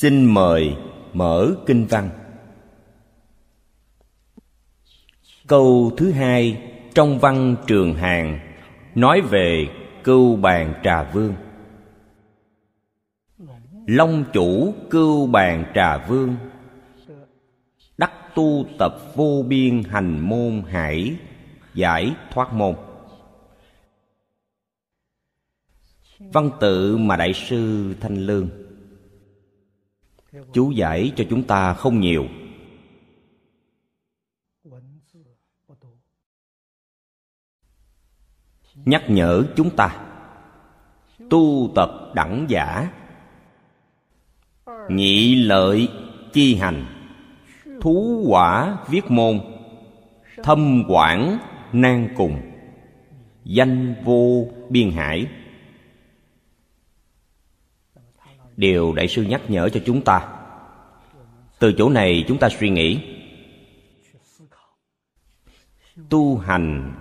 xin mời mở kinh văn. Câu thứ hai trong văn trường hàng nói về cưu bàn trà vương. Long chủ cưu bàn trà vương, đắc tu tập vô biên hành môn hải, giải thoát môn. Văn tự mà đại sư thanh lương chú giải cho chúng ta không nhiều. Nhắc nhở chúng ta. Tu tập đẳng giả. Nhị lợi chi hành. Thú quả viết môn. Thâm quản nan cùng. Danh vô biên hải. Điều đại sư nhắc nhở cho chúng ta. Từ chỗ này chúng ta suy nghĩ. Tu hành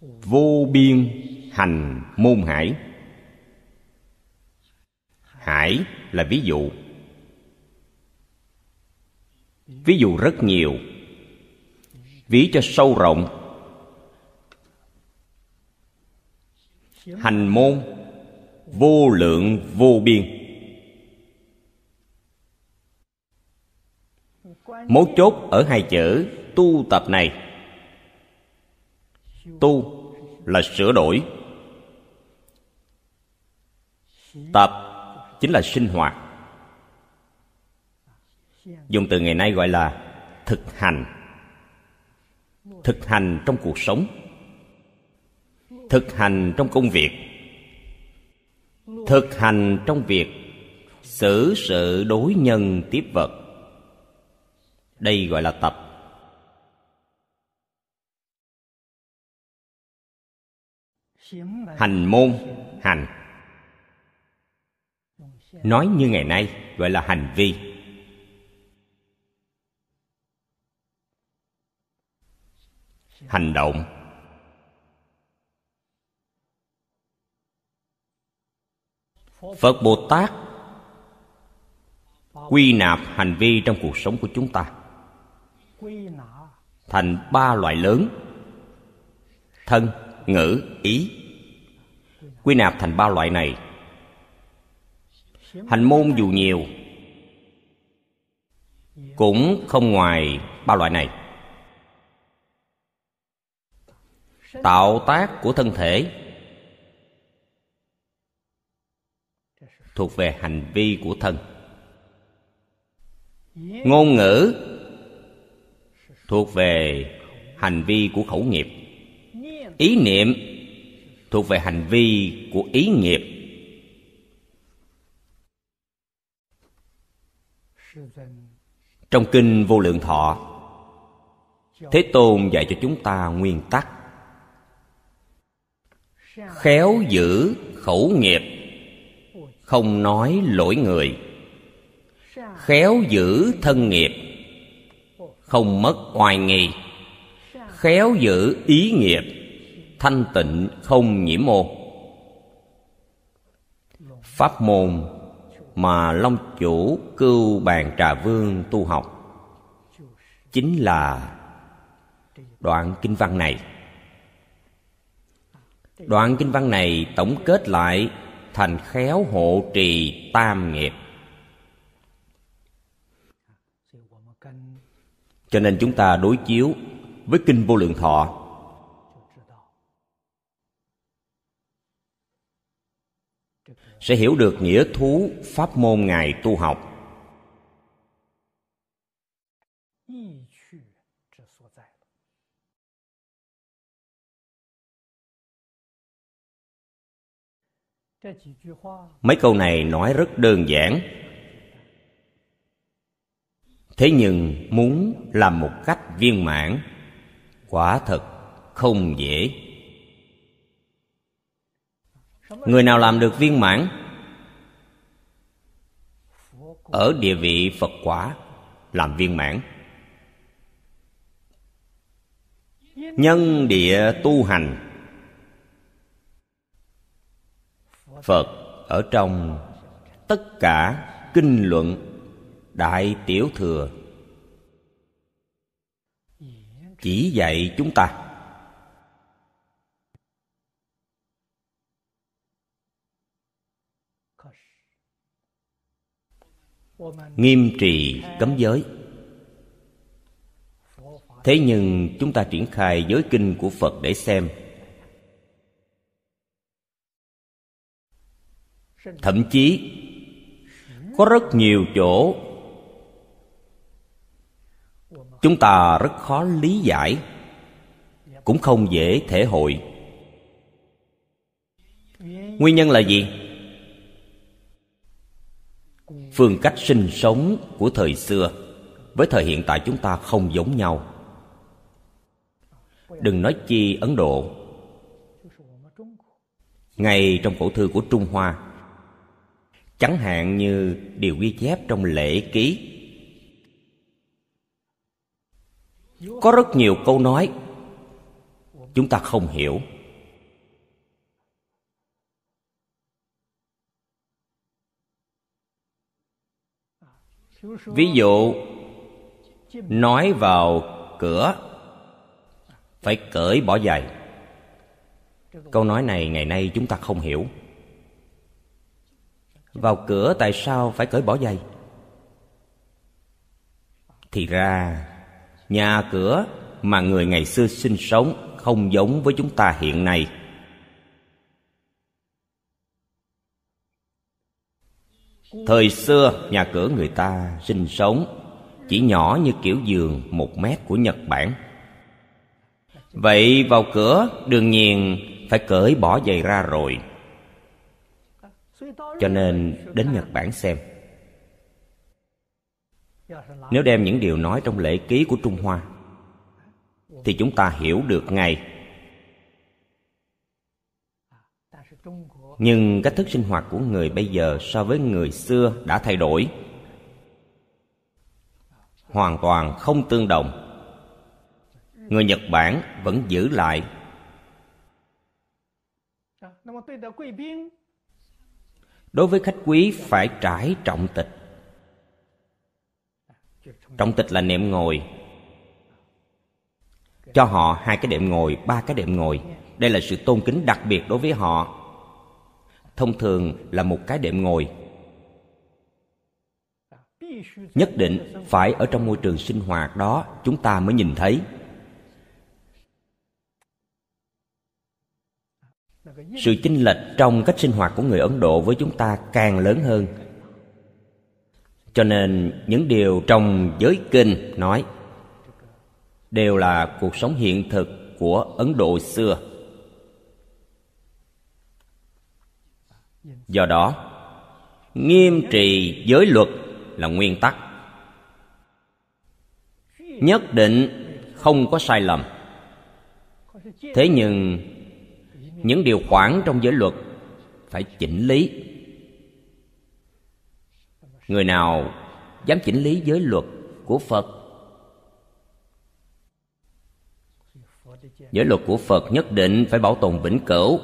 vô biên hành môn hải. Hải là ví dụ. Ví dụ rất nhiều. Ví cho sâu rộng. Hành môn vô lượng vô biên. Mấu chốt ở hai chữ tu tập này. Tu là sửa đổi. Tập chính là sinh hoạt. Dùng từ ngày nay gọi là thực hành. Thực hành trong cuộc sống. Thực hành trong công việc thực hành trong việc xử sự đối nhân tiếp vật. Đây gọi là tập. Hành môn, hành. Nói như ngày nay, gọi là hành vi. Hành động. Phật bồ tát quy nạp hành vi trong cuộc sống của chúng ta. Thành ba loại lớn thân, ngữ, ý. Quy nạp thành ba loại này. Hành môn dù nhiều, cũng không ngoài ba loại này. Tạo tác của thân thể thuộc về hành vi của thân. Ngôn ngữ thuộc về hành vi của khẩu nghiệp. Ý niệm thuộc về hành vi của ý nghiệp. Trong kinh vô lượng thọ, thế tôn dạy cho chúng ta nguyên tắc khéo giữ khẩu nghiệp không nói lỗi người. Khéo giữ thân nghiệp, không mất oai nghi. Khéo giữ ý nghiệp, thanh tịnh không nhiễm môn pháp môn mà long chủ cưu bàn trà vương tu học chính là đoạn kinh văn này. Đoạn kinh văn này tổng kết lại thành khéo hộ trì tam nghiệp. Cho nên chúng ta đối chiếu với kinh vô lượng thọ. Sẽ hiểu được nghĩa thú pháp môn ngài tu học. Mấy câu này nói rất đơn giản. Thế nhưng muốn làm một cách viên mãn, quả thật không dễ. Người nào làm được viên mãn? Ở địa vị phật quả, làm viên mãn. Nhân địa tu hành phật ở trong tất cả kinh luận đại tiểu thừa. Chỉ dạy chúng ta. Nghiêm trì cấm giới. Thế nhưng chúng ta triển khai giới kinh của phật để xem. Thậm chí, có rất nhiều chỗ chúng ta rất khó lý giải, cũng không dễ thể hội. Nguyên nhân là gì? Phương cách sinh sống của thời xưa với thời hiện tại chúng ta không giống nhau. Đừng nói chi ấn độ. Ngay trong cổ thư của trung hoa chẳng hạn như điều ghi chép trong lễ ký. Có rất nhiều câu nói chúng ta không hiểu. Ví dụ, nói vào cửa, phải cởi bỏ giày. Câu nói này ngày nay chúng ta không hiểu vào cửa tại sao phải cởi bỏ giày? Thì ra, nhà cửa mà người ngày xưa sinh sống không giống với chúng ta hiện nay. Thời xưa, nhà cửa người ta sinh sống chỉ nhỏ như kiểu giường một mét của nhật bản. Vậy vào cửa, đương nhiên phải cởi bỏ giày ra rồi cho nên đến nhật bản xem. Nếu đem những điều nói trong lễ ký của trung hoa, thì chúng ta hiểu được ngay. Nhưng cách thức sinh hoạt của người bây giờ so với người xưa đã thay đổi. Hoàn toàn không tương đồng. Người nhật bản vẫn giữ lại đối với khách quý, phải trải trọng tịch. Trọng tịch là nệm ngồi. Cho họ hai cái đệm ngồi, ba cái đệm ngồi. Đây là sự tôn kính đặc biệt đối với họ. Thông thường là một cái đệm ngồi. Nhất định phải ở trong môi trường sinh hoạt đó, chúng ta mới nhìn thấy. Sự chênh lệch trong cách sinh hoạt của người ấn độ với chúng ta càng lớn hơn. Cho nên những điều trong giới kinh nói đều là cuộc sống hiện thực của ấn độ xưa. Do đó, nghiêm trì giới luật là nguyên tắc. Nhất định không có sai lầm. Thế nhưng những điều khoản trong giới luật. Phải chỉnh lý. Người nào dám chỉnh lý giới luật của phật? Giới luật của phật nhất định phải bảo tồn vĩnh cửu.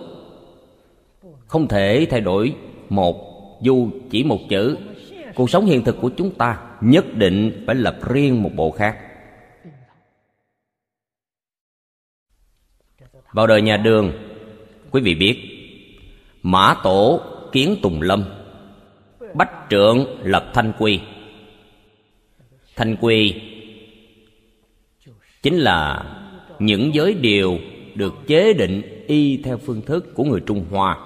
Không thể thay đổi một dù chỉ một chữ. Cuộc sống hiện thực của chúng ta nhất định phải lập riêng một bộ khác. Vào đời nhà đường quý vị biết, mã tổ kiến tùng lâm, bách trượng lập thanh quy. Thanh quy chính là những giới điều được chế định y theo phương thức của người trung hoa.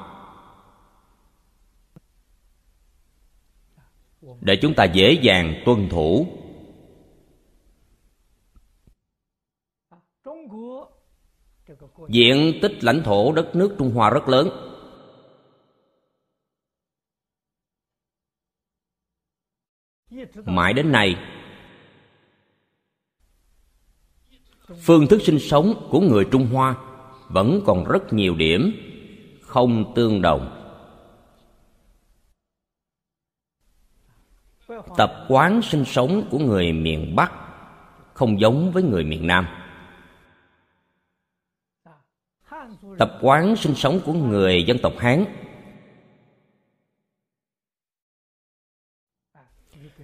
Để chúng ta dễ dàng tuân thủ diện tích lãnh thổ đất nước trung hoa rất lớn. Mãi đến nay, phương thức sinh sống của người trung hoa vẫn còn rất nhiều điểm không tương đồng. Tập quán sinh sống của người miền bắc không giống với người miền nam. Tập quán sinh sống của người dân tộc hán.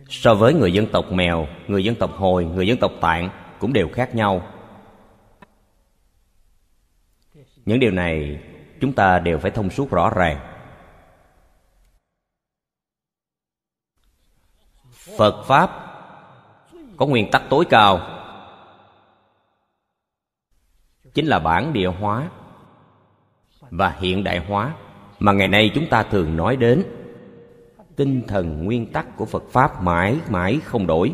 So với người dân tộc mèo, người dân tộc hồi, người dân tộc tạng cũng đều khác nhau. Những điều này chúng ta đều phải thông suốt rõ ràng. Phật pháp có nguyên tắc tối cao, chính là bản địa hóa và hiện đại hóa mà ngày nay chúng ta thường nói đến. Tinh thần nguyên tắc của phật pháp mãi mãi không đổi.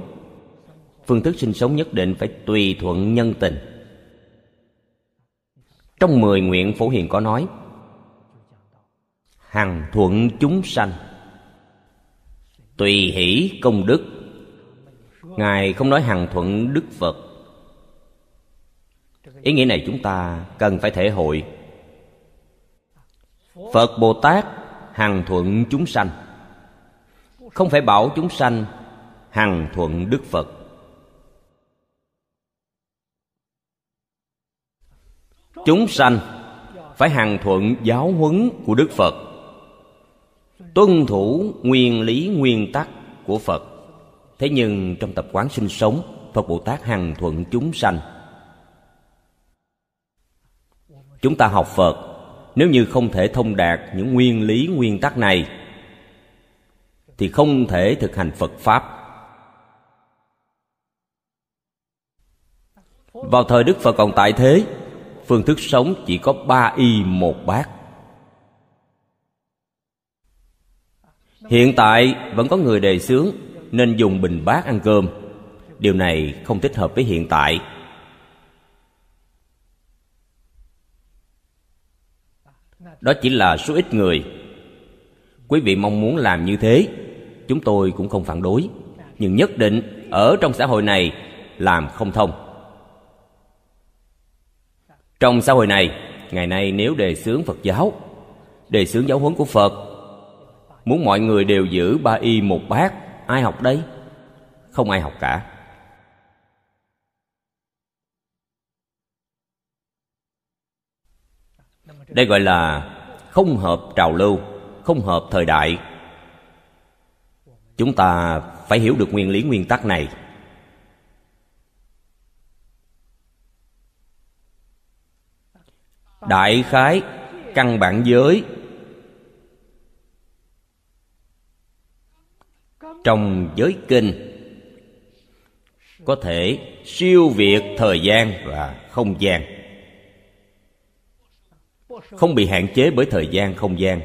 Phương thức sinh sống nhất định phải tùy thuận nhân tình. Trong mười nguyện phổ hiền có nói, hằng thuận chúng sanh, tùy hỷ công đức. Ngài không nói hằng thuận đức phật. Ý nghĩa này chúng ta cần phải thể hội phật bồ tát, hằng thuận chúng sanh. Không phải bảo chúng sanh, hằng thuận đức phật. Chúng sanh phải hằng thuận giáo huấn của đức phật, tuân thủ nguyên lý nguyên tắc của phật. Thế nhưng trong tập quán sinh sống, phật bồ tát hằng thuận chúng sanh. Chúng ta học phật nếu như không thể thông đạt những nguyên lý, nguyên tắc này, thì không thể thực hành phật pháp. Vào thời đức phật còn tại thế, phương thức sống chỉ có ba y một bát. Hiện tại vẫn có người đề xướng nên dùng bình bát ăn cơm. Điều này không thích hợp với hiện tại. Đó chỉ là số ít người. Quý vị mong muốn làm như thế, chúng tôi cũng không phản đối. Nhưng nhất định ở trong xã hội này làm không thông. Trong xã hội này, ngày nay nếu đề xướng phật giáo, đề xướng giáo huấn của phật, muốn mọi người đều giữ ba y một bát, ai học đây? Không ai học cả. Đây gọi là không hợp trào lưu, không hợp thời đại. Chúng ta phải hiểu được nguyên lý nguyên tắc này. Đại khái, căn bản giới. Trong giới kinh, có thể siêu việt thời gian và không gian không bị hạn chế bởi thời gian không gian.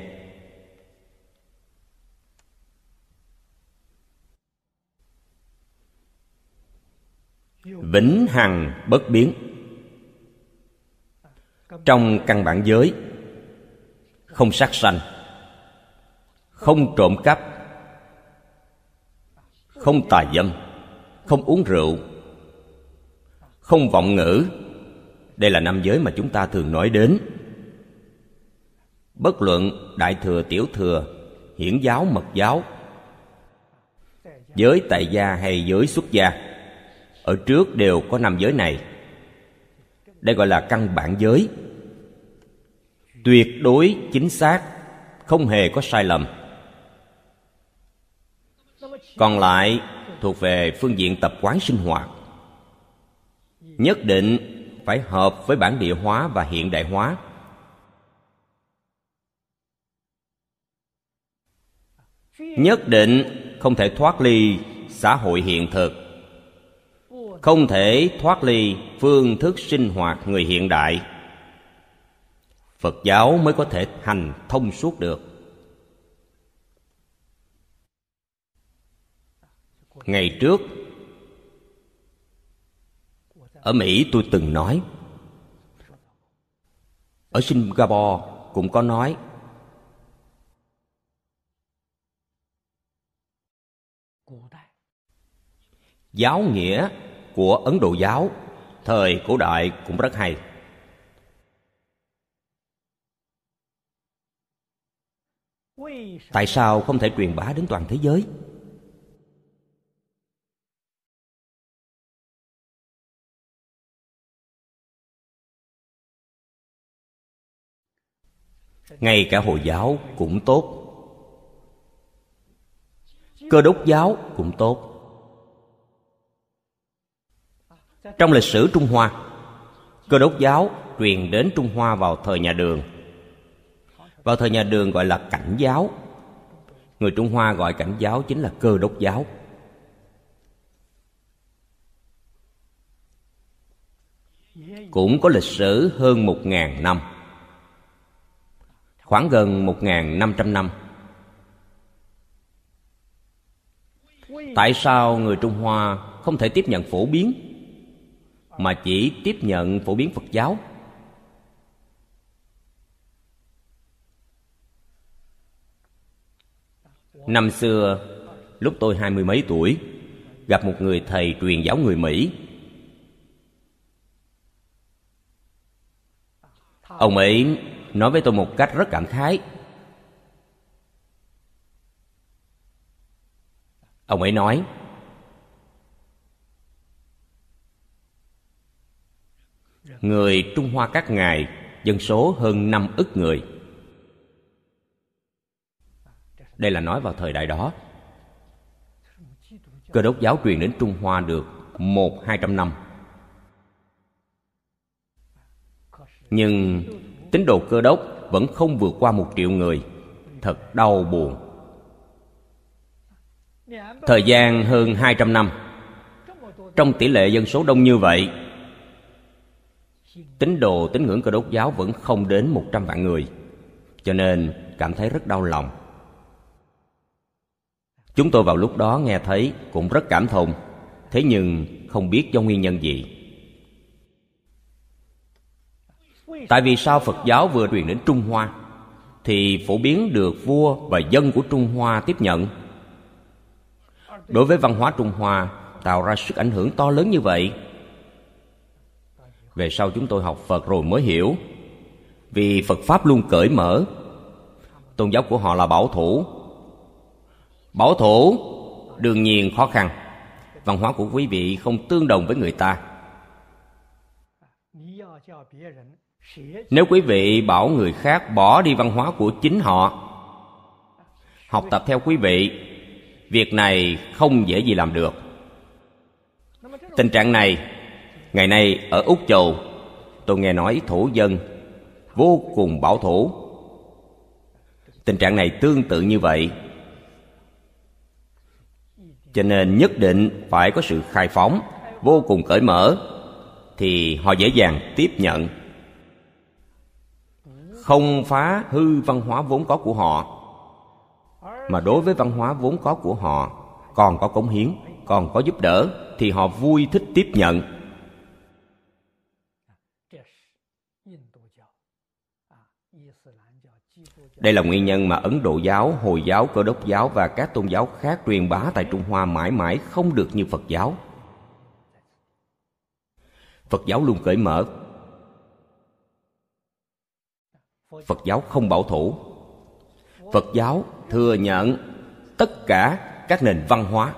Vĩnh hằng bất biến. Trong căn bản giới, không sát sanh, không trộm cắp, không tà dâm, không uống rượu, không vọng ngữ. Đây là năm giới mà chúng ta thường nói đến bất luận đại thừa tiểu thừa, hiển giáo mật giáo, giới tại gia hay giới xuất gia, ở trước đều có năm giới này. Đây gọi là căn bản giới. Tuyệt đối, chính xác, không hề có sai lầm. Còn lại thuộc về phương diện tập quán sinh hoạt. Nhất định phải hợp với bản địa hóa và hiện đại hóa. Nhất định không thể thoát ly xã hội hiện thực. Không thể thoát ly phương thức sinh hoạt người hiện đại. Phật giáo mới có thể hành thông suốt được. Ngày trước, ở mỹ tôi từng nói, ở singapore cũng có nói giáo nghĩa của ấn độ giáo. Thời cổ đại cũng rất hay. Tại sao không thể truyền bá đến toàn thế giới? Ngay cả hồi giáo cũng tốt. Cơ đốc giáo cũng tốt. Trong lịch sử trung hoa, cơ đốc giáo truyền đến trung hoa vào thời nhà đường. Vào thời nhà đường gọi là cảnh giáo. Người trung hoa gọi cảnh giáo chính là cơ đốc giáo. Cũng có lịch sử hơn một ngàn năm. Khoảng gần một ngàn năm trăm năm. Tại sao người trung hoa không thể tiếp nhận phổ biến mà chỉ tiếp nhận phổ biến phật giáo. Năm xưa, lúc tôi hai mươi mấy tuổi, gặp một người thầy truyền giáo người mỹ. Ông ấy nói với tôi một cách rất cảm khái. Ông ấy nói người trung hoa các ngài, dân số hơn năm ức người. Đây là nói vào thời đại đó. Cơ đốc giáo truyền đến trung hoa được một, hai trăm năm. Nhưng tín đồ cơ đốc vẫn không vượt qua một triệu người. Thật đau buồn. Thời gian hơn hai trăm năm. Trong tỷ lệ dân số đông như vậy tín đồ tín ngưỡng cơ đốc giáo vẫn không đến một trăm vạn người, cho nên cảm thấy rất đau lòng. Chúng tôi vào lúc đó nghe thấy cũng rất cảm thông, thế nhưng không biết do nguyên nhân gì. Tại vì sao phật giáo vừa truyền đến trung hoa, thì phổ biến được vua và dân của trung hoa tiếp nhận. Đối với văn hóa trung hoa, tạo ra sức ảnh hưởng to lớn như vậy về sau chúng tôi học phật rồi mới hiểu. Vì phật pháp luôn cởi mở. Tôn giáo của họ là bảo thủ. Bảo thủ, đương nhiên khó khăn. Văn hóa của quý vị không tương đồng với người ta. Nếu quý vị bảo người khác bỏ đi văn hóa của chính họ, học tập theo quý vị, việc này không dễ gì làm được. Tình trạng này ngày nay ở úc châu, tôi nghe nói thổ dân vô cùng bảo thủ tình trạng này tương tự như vậy. Cho nên nhất định phải có sự khai phóng, vô cùng cởi mở, thì họ dễ dàng tiếp nhận. Không phá hư văn hóa vốn có của họ, mà đối với văn hóa vốn có của họ, còn có cống hiến, còn có giúp đỡ, thì họ vui thích tiếp nhận. Đây là nguyên nhân mà ấn độ giáo, hồi giáo, cơ đốc giáo và các tôn giáo khác truyền bá tại trung hoa mãi mãi không được như phật giáo. Phật giáo luôn cởi mở. Phật giáo không bảo thủ. Phật giáo thừa nhận tất cả các nền văn hóa.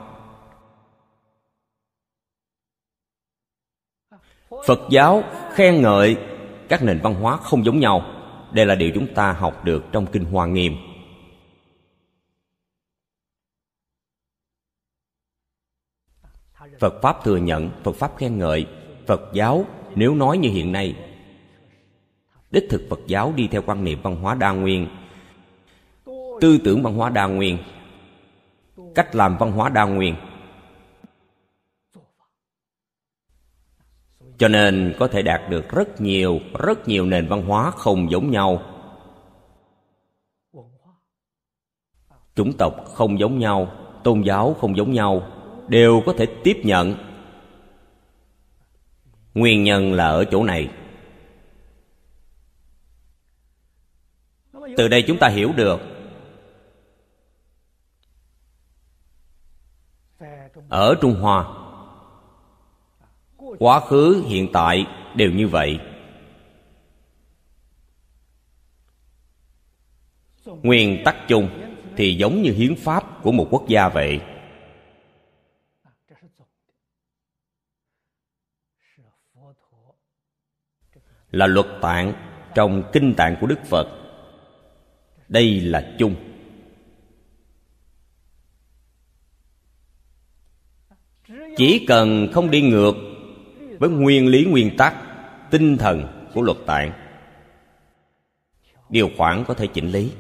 Phật giáo khen ngợi các nền văn hóa không giống nhau đây là điều chúng ta học được trong kinh hoa nghiêm. Phật pháp thừa nhận, phật pháp khen ngợi, phật giáo nếu nói như hiện nay. Đích thực phật giáo đi theo quan niệm văn hóa đa nguyên. Tư tưởng văn hóa đa nguyên. Cách làm văn hóa đa nguyên. Cho nên có thể đạt được rất nhiều rất nhiều nền văn hóa không giống nhau. Chủng tộc không giống nhau, tôn giáo không giống nhau, đều có thể tiếp nhận. Nguyên nhân là ở chỗ này. Từ đây chúng ta hiểu được. Ở trung hoa quá khứ, hiện tại đều như vậy. Nguyên tắc chung thì giống như hiến pháp của một quốc gia vậy. Là luật tạng trong kinh tạng của đức phật. Đây là chung. Chỉ cần không đi ngược với nguyên lý, nguyên tắc, tinh thần của luật tạng. Điều khoản có thể chỉnh lý.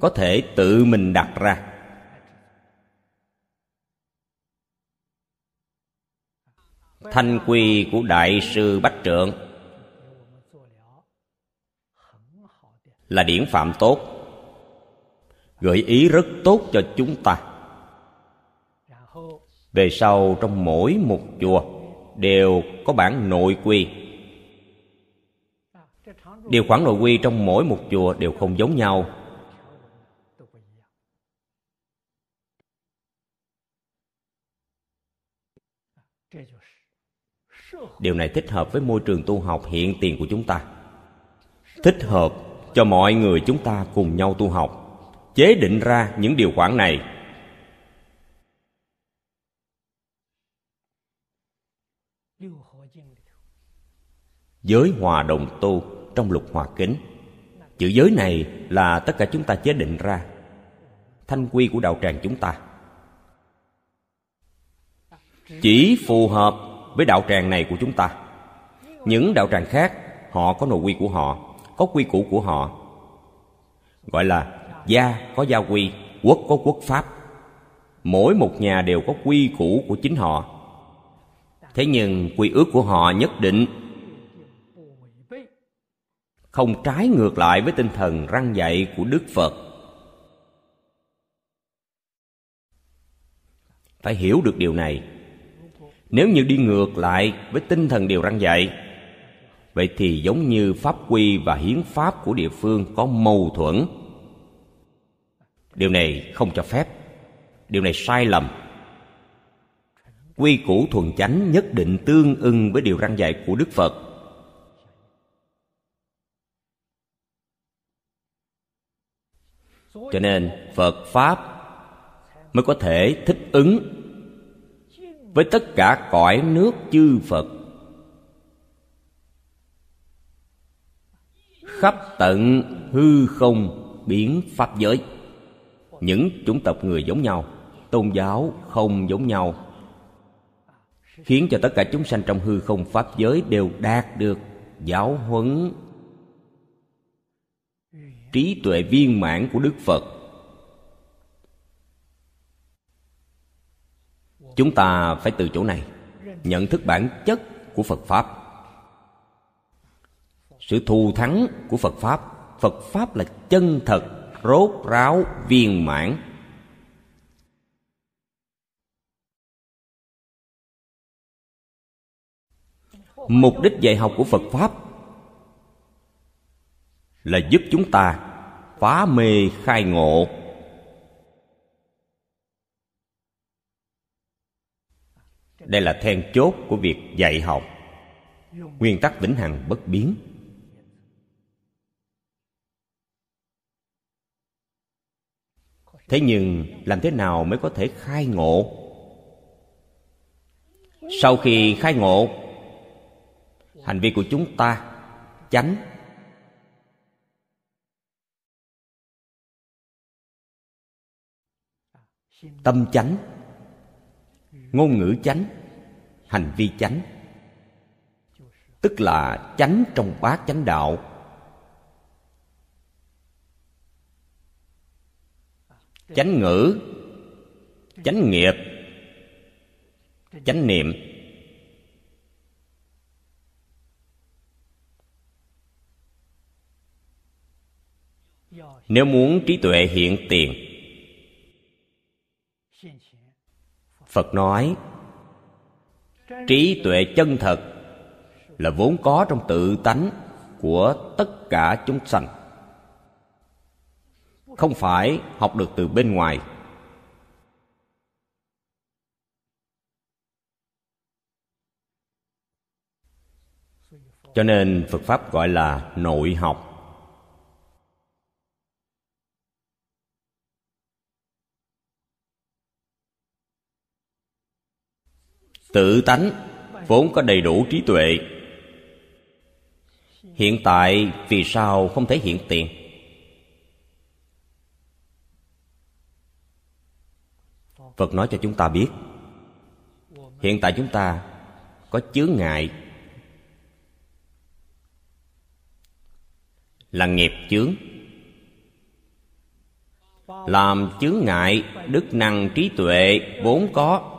Có thể tự mình đặt ra. Thanh quy của đại sư bách trượng là điển phạm tốt, gợi ý rất tốt cho chúng ta về sau trong mỗi một chùa đều có bản nội quy. Điều khoản nội quy trong mỗi một chùa đều không giống nhau. Điều này thích hợp với môi trường tu học hiện tiền của chúng ta. Thích hợp cho mọi người chúng ta cùng nhau tu học. Chế định ra những điều khoản này. Giới hòa đồng tu trong lục hòa kính. Chữ giới này là tất cả chúng ta chế định ra. Thanh quy của đạo tràng chúng ta. Chỉ phù hợp với đạo tràng này của chúng ta. Những đạo tràng khác, họ có nội quy của họ, có quy củ của họ. Gọi là gia có gia quy, quốc có quốc pháp. Mỗi một nhà đều có quy củ của chính họ. Thế nhưng quy ước của họ nhất định không trái ngược lại với tinh thần răng dạy của đức phật. Phải hiểu được điều này. Nếu như đi ngược lại với tinh thần điều răng dạy, vậy thì giống như pháp quy và hiến pháp của địa phương có mâu thuẫn. Điều này không cho phép. Điều này sai lầm. Quy củ thuần chánh nhất định tương ưng với điều răng dạy của đức phật. Cho nên phật pháp mới có thể thích ứng với tất cả cõi nước chư phật. Khắp tận hư không biến pháp giới. Những chủng tộc người giống nhau tôn giáo không giống nhau khiến cho tất cả chúng sanh trong hư không pháp giới đều đạt được giáo huấn trí tuệ viên mãn của đức phật. Chúng ta phải từ chỗ này nhận thức bản chất của phật pháp. Sự thù thắng của phật pháp phật pháp là chân thật, rốt ráo, viên mãn. Mục đích dạy học của phật pháp là giúp chúng ta phá mê khai ngộ. Đây là then chốt của việc dạy học. Nguyên tắc vĩnh hằng bất biến. Thế nhưng, làm thế nào mới có thể khai ngộ? Sau khi khai ngộ, hành vi của chúng ta chánh tâm chánh. Ngôn ngữ chánh. Hành vi chánh. Tức là chánh trong bát chánh đạo. Chánh ngữ. Chánh nghiệp. Chánh niệm. Nếu muốn trí tuệ hiện tiền phật nói, trí tuệ chân thật là vốn có trong tự tánh của tất cả chúng sanh. Không phải học được từ bên ngoài. Cho nên phật pháp gọi là nội học. Tự tánh, vốn có đầy đủ trí tuệ. Hiện tại vì sao không thể hiện tiền? Phật nói cho chúng ta biết, hiện tại chúng ta có chướng ngại. Là nghiệp chướng. Làm chướng ngại, đức năng trí tuệ vốn có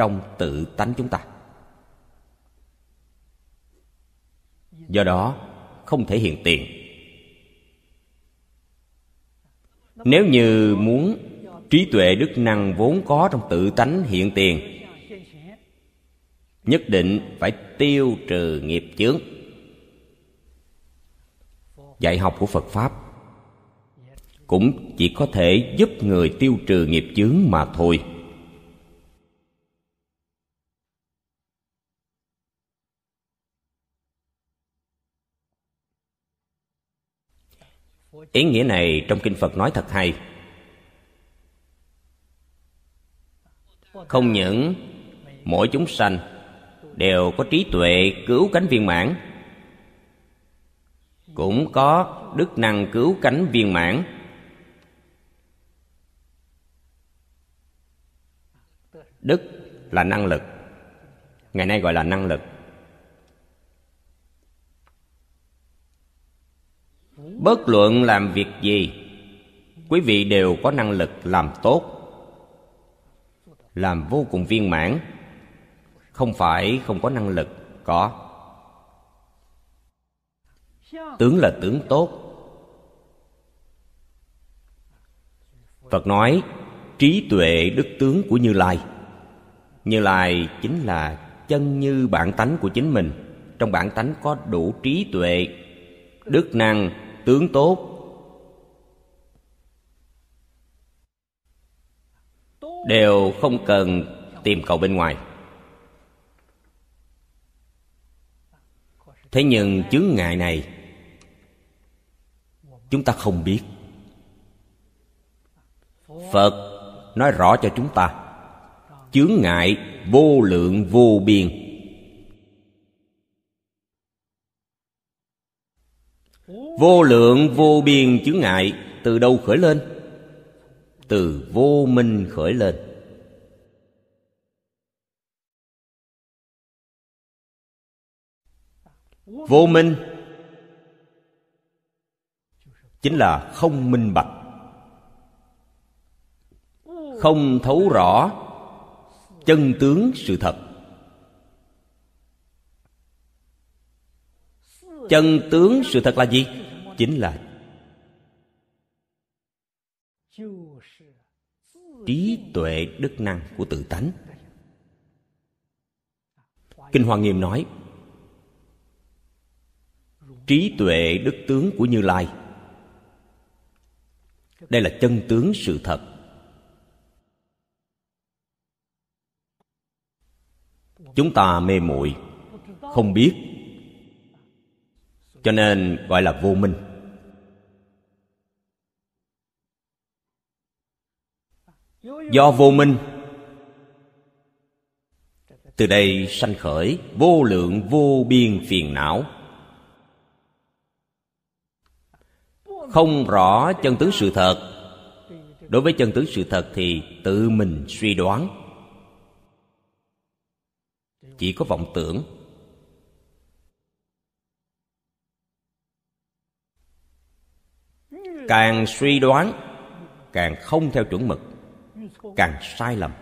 trong tự tánh chúng ta. Do đó, không thể hiện tiền. Nếu như muốn trí tuệ đức năng vốn có trong tự tánh hiện tiền, nhất định phải tiêu trừ nghiệp chướng. Dạy học của phật pháp cũng chỉ có thể giúp người tiêu trừ nghiệp chướng mà thôi. Ý nghĩa này trong kinh phật nói thật hay? Không những mỗi chúng sanh đều có trí tuệ cứu cánh viên mãn, cũng có đức năng cứu cánh viên mãn. Đức là năng lực, ngày nay gọi là năng lực. Bất luận làm việc gì, quý vị đều có năng lực làm tốt. Làm vô cùng viên mãn, không phải không có năng lực, có. Tướng là tướng tốt. Phật nói, trí tuệ đức tướng của như lai. Như lai chính là chân như bản tánh của chính mình. Trong bản tánh có đủ trí tuệ, đức năng tướng tốt. Đều không cần tìm cầu bên ngoài. Thế nhưng chướng ngại này, chúng ta không biết. Phật nói rõ cho chúng ta, chướng ngại vô lượng vô biên. Vô lượng, vô biên chướng ngại, từ đâu khởi lên? Từ vô minh khởi lên. Vô minh chính là không minh bạch. Không thấu rõ chân tướng sự thật. Chân tướng sự thật là gì? Chính là trí tuệ đức năng của tự tánh. Kinh hoa nghiêm nói, trí tuệ đức tướng của như lai. Đây là chân tướng sự thật. Chúng ta mê muội, không biết cho nên gọi là vô minh. Do vô minh, từ đây sanh khởi vô lượng, vô biên phiền não. Không rõ chân tướng sự thật. Đối với chân tướng sự thật thì tự mình suy đoán. Chỉ có vọng tưởng. Càng suy đoán, càng không theo chuẩn mực, càng sai lầm.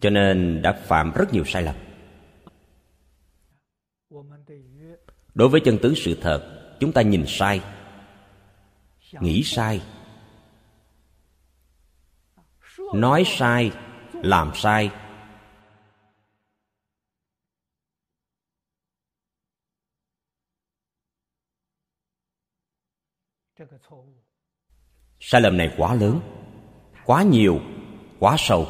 Cho nên đã phạm rất nhiều sai lầm. Đối với chân tướng sự thật, chúng ta nhìn sai, nghĩ sai, nói sai, làm sai sai lầm này quá lớn, quá nhiều, quá sâu.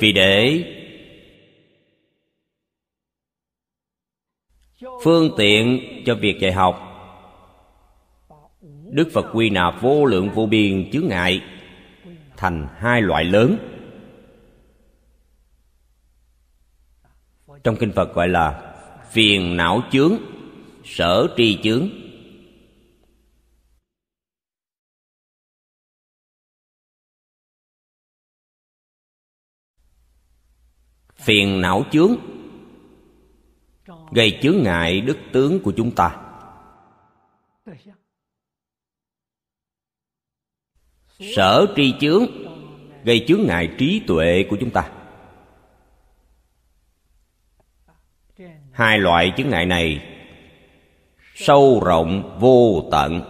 Vì để phương tiện cho việc dạy học, đức phật quy nạp vô lượng vô biên chướng ngại thành hai loại lớn. Trong kinh phật gọi là phiền não chướng, sở tri chướng. Phiền não chướng gây chướng ngại đức tướng của chúng ta. Sở tri chướng gây chướng ngại trí tuệ của chúng ta. Hai loại chướng ngại này, sâu rộng vô tận.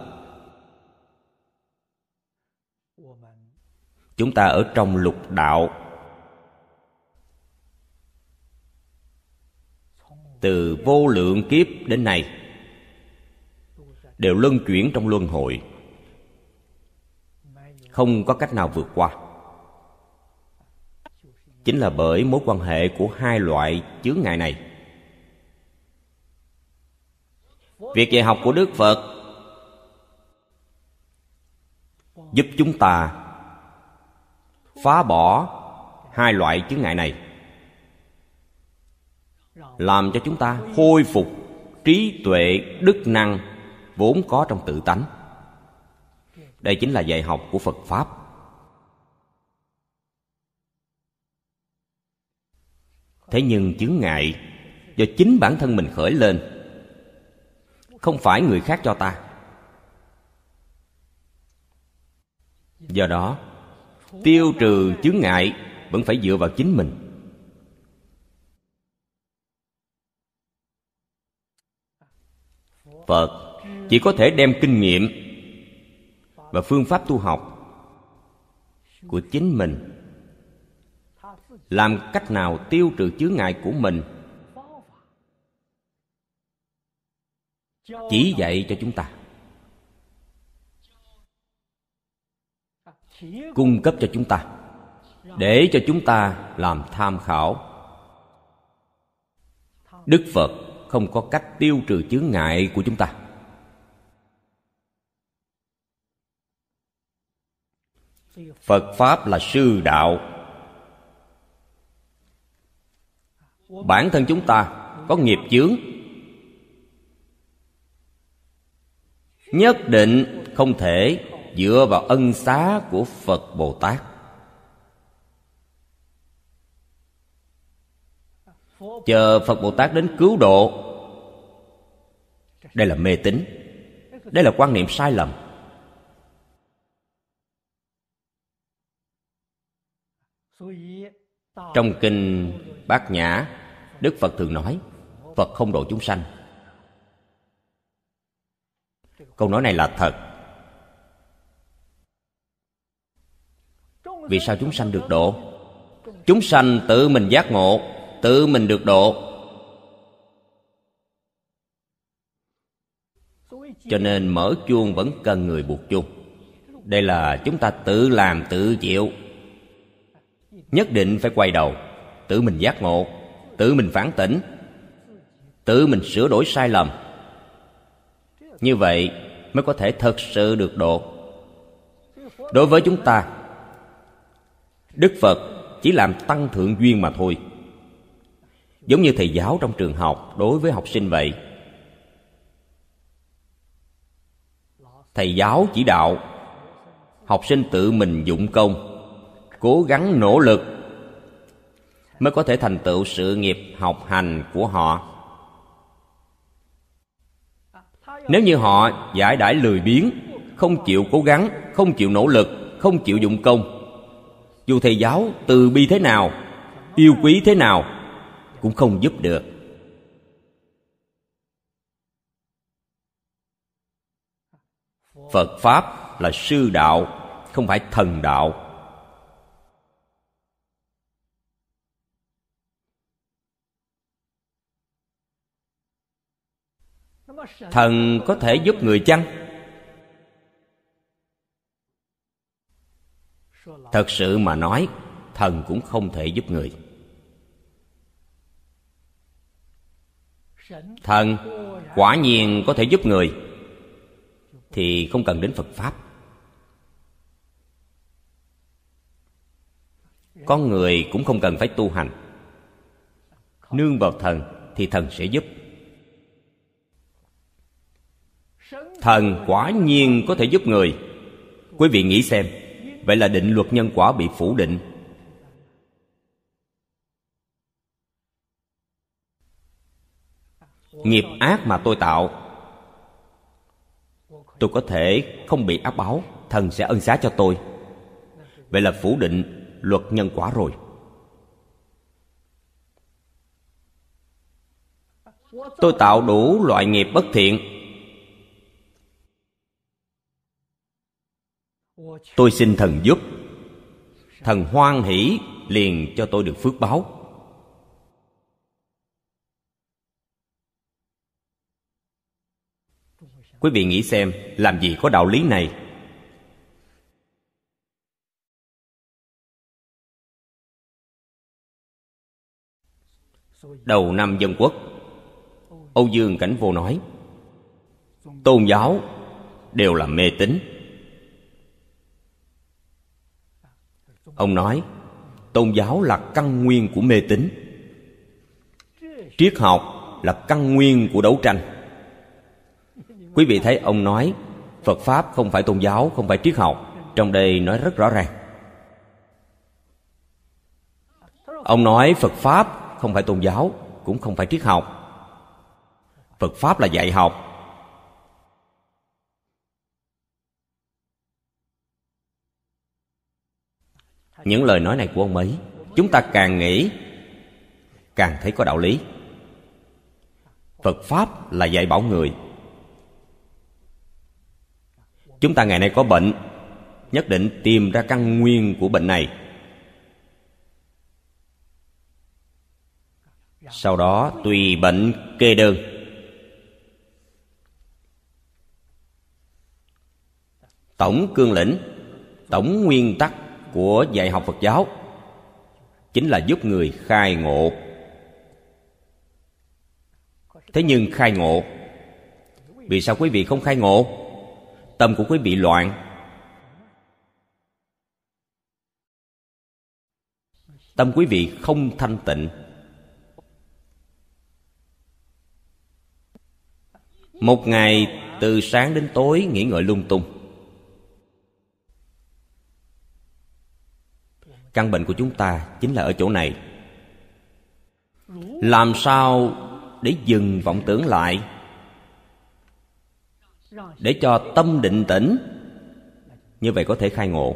Chúng ta ở trong lục đạo. Từ vô lượng kiếp đến nay, đều luân chuyển trong luân hồi. Không có cách nào vượt qua. Chính là bởi mối quan hệ của hai loại chướng ngại này. Việc dạy học của đức phật giúp chúng ta phá bỏ hai loại chướng ngại này, làm cho chúng ta khôi phục trí tuệ đức năng vốn có trong tự tánh. Đây chính là dạy học của phật pháp. Thế nhưng chứng ngại do chính bản thân mình khởi lên không phải người khác cho ta. Do đó, tiêu trừ chướng ngại vẫn phải dựa vào chính mình. Phật chỉ có thể đem kinh nghiệm và phương pháp tu học của chính mình làm cách nào tiêu trừ chướng ngại của mình chỉ dạy cho chúng ta. Cung cấp cho chúng ta. Để cho chúng ta làm tham khảo. Đức phật không có cách tiêu trừ chướng ngại của chúng ta. Phật pháp là sư đạo. Bản thân chúng ta có nghiệp chướng. Nhất định không thể dựa vào ân xá của phật bồ tát. Chờ phật bồ tát đến cứu độ. Đây là mê tín. Đây là quan niệm sai lầm. Trong kinh bát nhã, đức phật thường nói, phật không độ chúng sanh câu nói này là thật. Vì sao chúng sanh được độ? Chúng sanh tự mình giác ngộ, tự mình được độ. Cho nên mở chuông vẫn cần người buộc chuông. Đây là chúng ta tự làm, tự chịu. Nhất định phải quay đầu, tự mình giác ngộ, tự mình phản tỉnh, tự mình sửa đổi sai lầm như vậy mới có thể thật sự được độ. Đối với chúng ta, đức phật chỉ làm tăng thượng duyên mà thôi. Giống như thầy giáo trong trường học đối với học sinh vậy. Thầy giáo chỉ đạo học sinh tự mình dụng công, cố gắng nỗ lực mới có thể thành tựu sự nghiệp học hành của họ. Nếu như họ giải đãi lười biếng, không chịu cố gắng, không chịu nỗ lực, không chịu dụng công, dù thầy giáo từ bi thế nào, yêu quý thế nào, cũng không giúp được. Phật pháp là sư đạo, không phải thần đạo. Thần có thể giúp người chăng? Thật sự mà nói, thần cũng không thể giúp người. Thần quả nhiên có thể giúp người, thì không cần đến phật pháp. Con người cũng không cần phải tu hành. Nương vào thần thì thần sẽ giúp. Thần quả nhiên có thể giúp người. Quý vị nghĩ xem, vậy là định luật nhân quả bị phủ định. Nghiệp ác mà tôi tạo, tôi có thể không bị áp báo thần sẽ ân xá cho tôi. Vậy là phủ định luật nhân quả rồi. Tôi tạo đủ loại nghiệp bất thiện tôi xin thần giúp. Thần hoan hỷ liền cho tôi được phước báo. Quý vị nghĩ xem, làm gì có đạo lý này? Đầu năm dân quốc, âu dương cảnh vô nói, tôn giáo đều là mê tín. Ông nói, tôn giáo là căn nguyên của mê tín. Triết học là căn nguyên của đấu tranh. Quý vị thấy ông nói, phật pháp không phải tôn giáo, không phải triết học. Trong đây nói rất rõ ràng. Ông nói phật pháp không phải tôn giáo, cũng không phải triết học. Phật pháp là dạy học. Những lời nói này của ông ấy, chúng ta càng nghĩ càng thấy có đạo lý. Phật pháp là dạy bảo người. Chúng ta ngày nay có bệnh, nhất định tìm ra căn nguyên của bệnh này. Sau đó, tùy bệnh kê đơn. Tổng cương lĩnh, tổng nguyên tắc của dạy học phật giáo, chính là giúp người khai ngộ. Thế nhưng khai ngộ, vì sao quý vị không khai ngộ? Tâm của quý vị loạn. Tâm quý vị không thanh tịnh. Một ngày từ sáng đến tối nghỉ ngợi lung tung. Căn bệnh của chúng ta chính là ở chỗ này. Làm sao để dừng vọng tưởng lại? Để cho tâm định tĩnh. Như vậy có thể khai ngộ.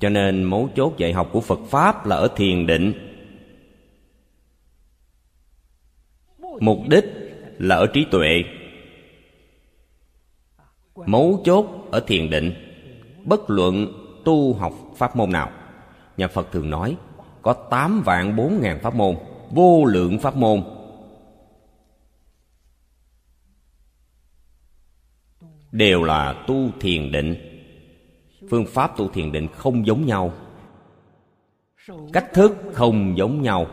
Cho nên mấu chốt dạy học của phật pháp là ở thiền định. Mục đích là ở trí tuệ. Mấu chốt ở thiền định. Bất luận tu học pháp môn nào? Nhà phật thường nói, có tám vạn bốn ngàn pháp môn, vô lượng pháp môn. Đều là tu thiền định. Phương pháp tu thiền định không giống nhau. Cách thức không giống nhau.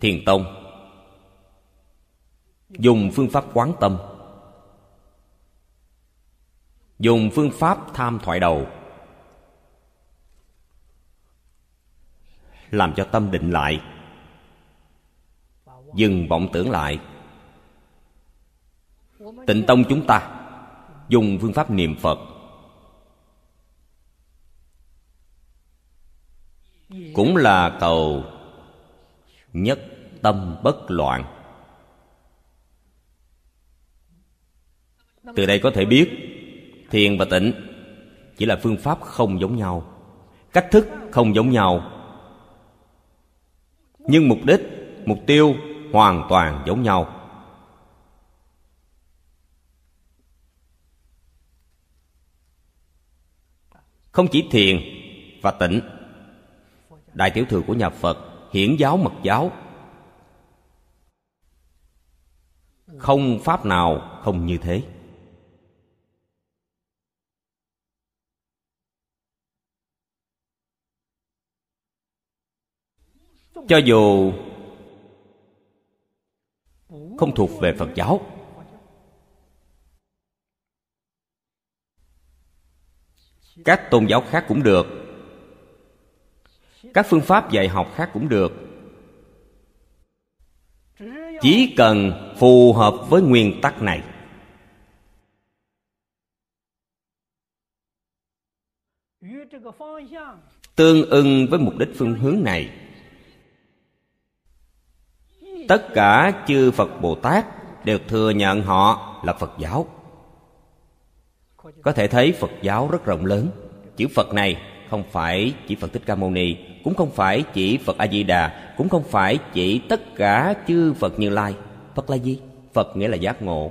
Thiền tông dùng phương pháp quán tâm. Dùng phương pháp tham thoại đầu. Làm cho tâm định lại. Dừng vọng tưởng lại. Tịnh tông chúng ta. Dùng phương pháp niệm phật. Cũng là cầu nhất tâm bất loạn. Từ đây có thể biết, thiền và tịnh chỉ là phương pháp không giống nhau, cách thức không giống nhau. Nhưng mục đích, mục tiêu hoàn toàn giống nhau. Không chỉ thiền và tịnh, đại tiểu thừa của nhà phật hiển giáo mật giáo. Không pháp nào không như thế. Cho dù không thuộc về phật giáo. Các tôn giáo khác cũng được. Các phương pháp dạy học khác cũng được. Chỉ cần phù hợp với nguyên tắc này. Tương ưng với mục đích phương hướng này tất cả chư phật bồ tát đều thừa nhận họ là phật giáo. Có thể thấy phật giáo rất rộng lớn. Chữ phật này không phải chỉ phật thích ca mâu ni, cũng không phải chỉ phật a di đà cũng không phải chỉ tất cả chư phật như lai. Phật là gì? Phật nghĩa là giác ngộ.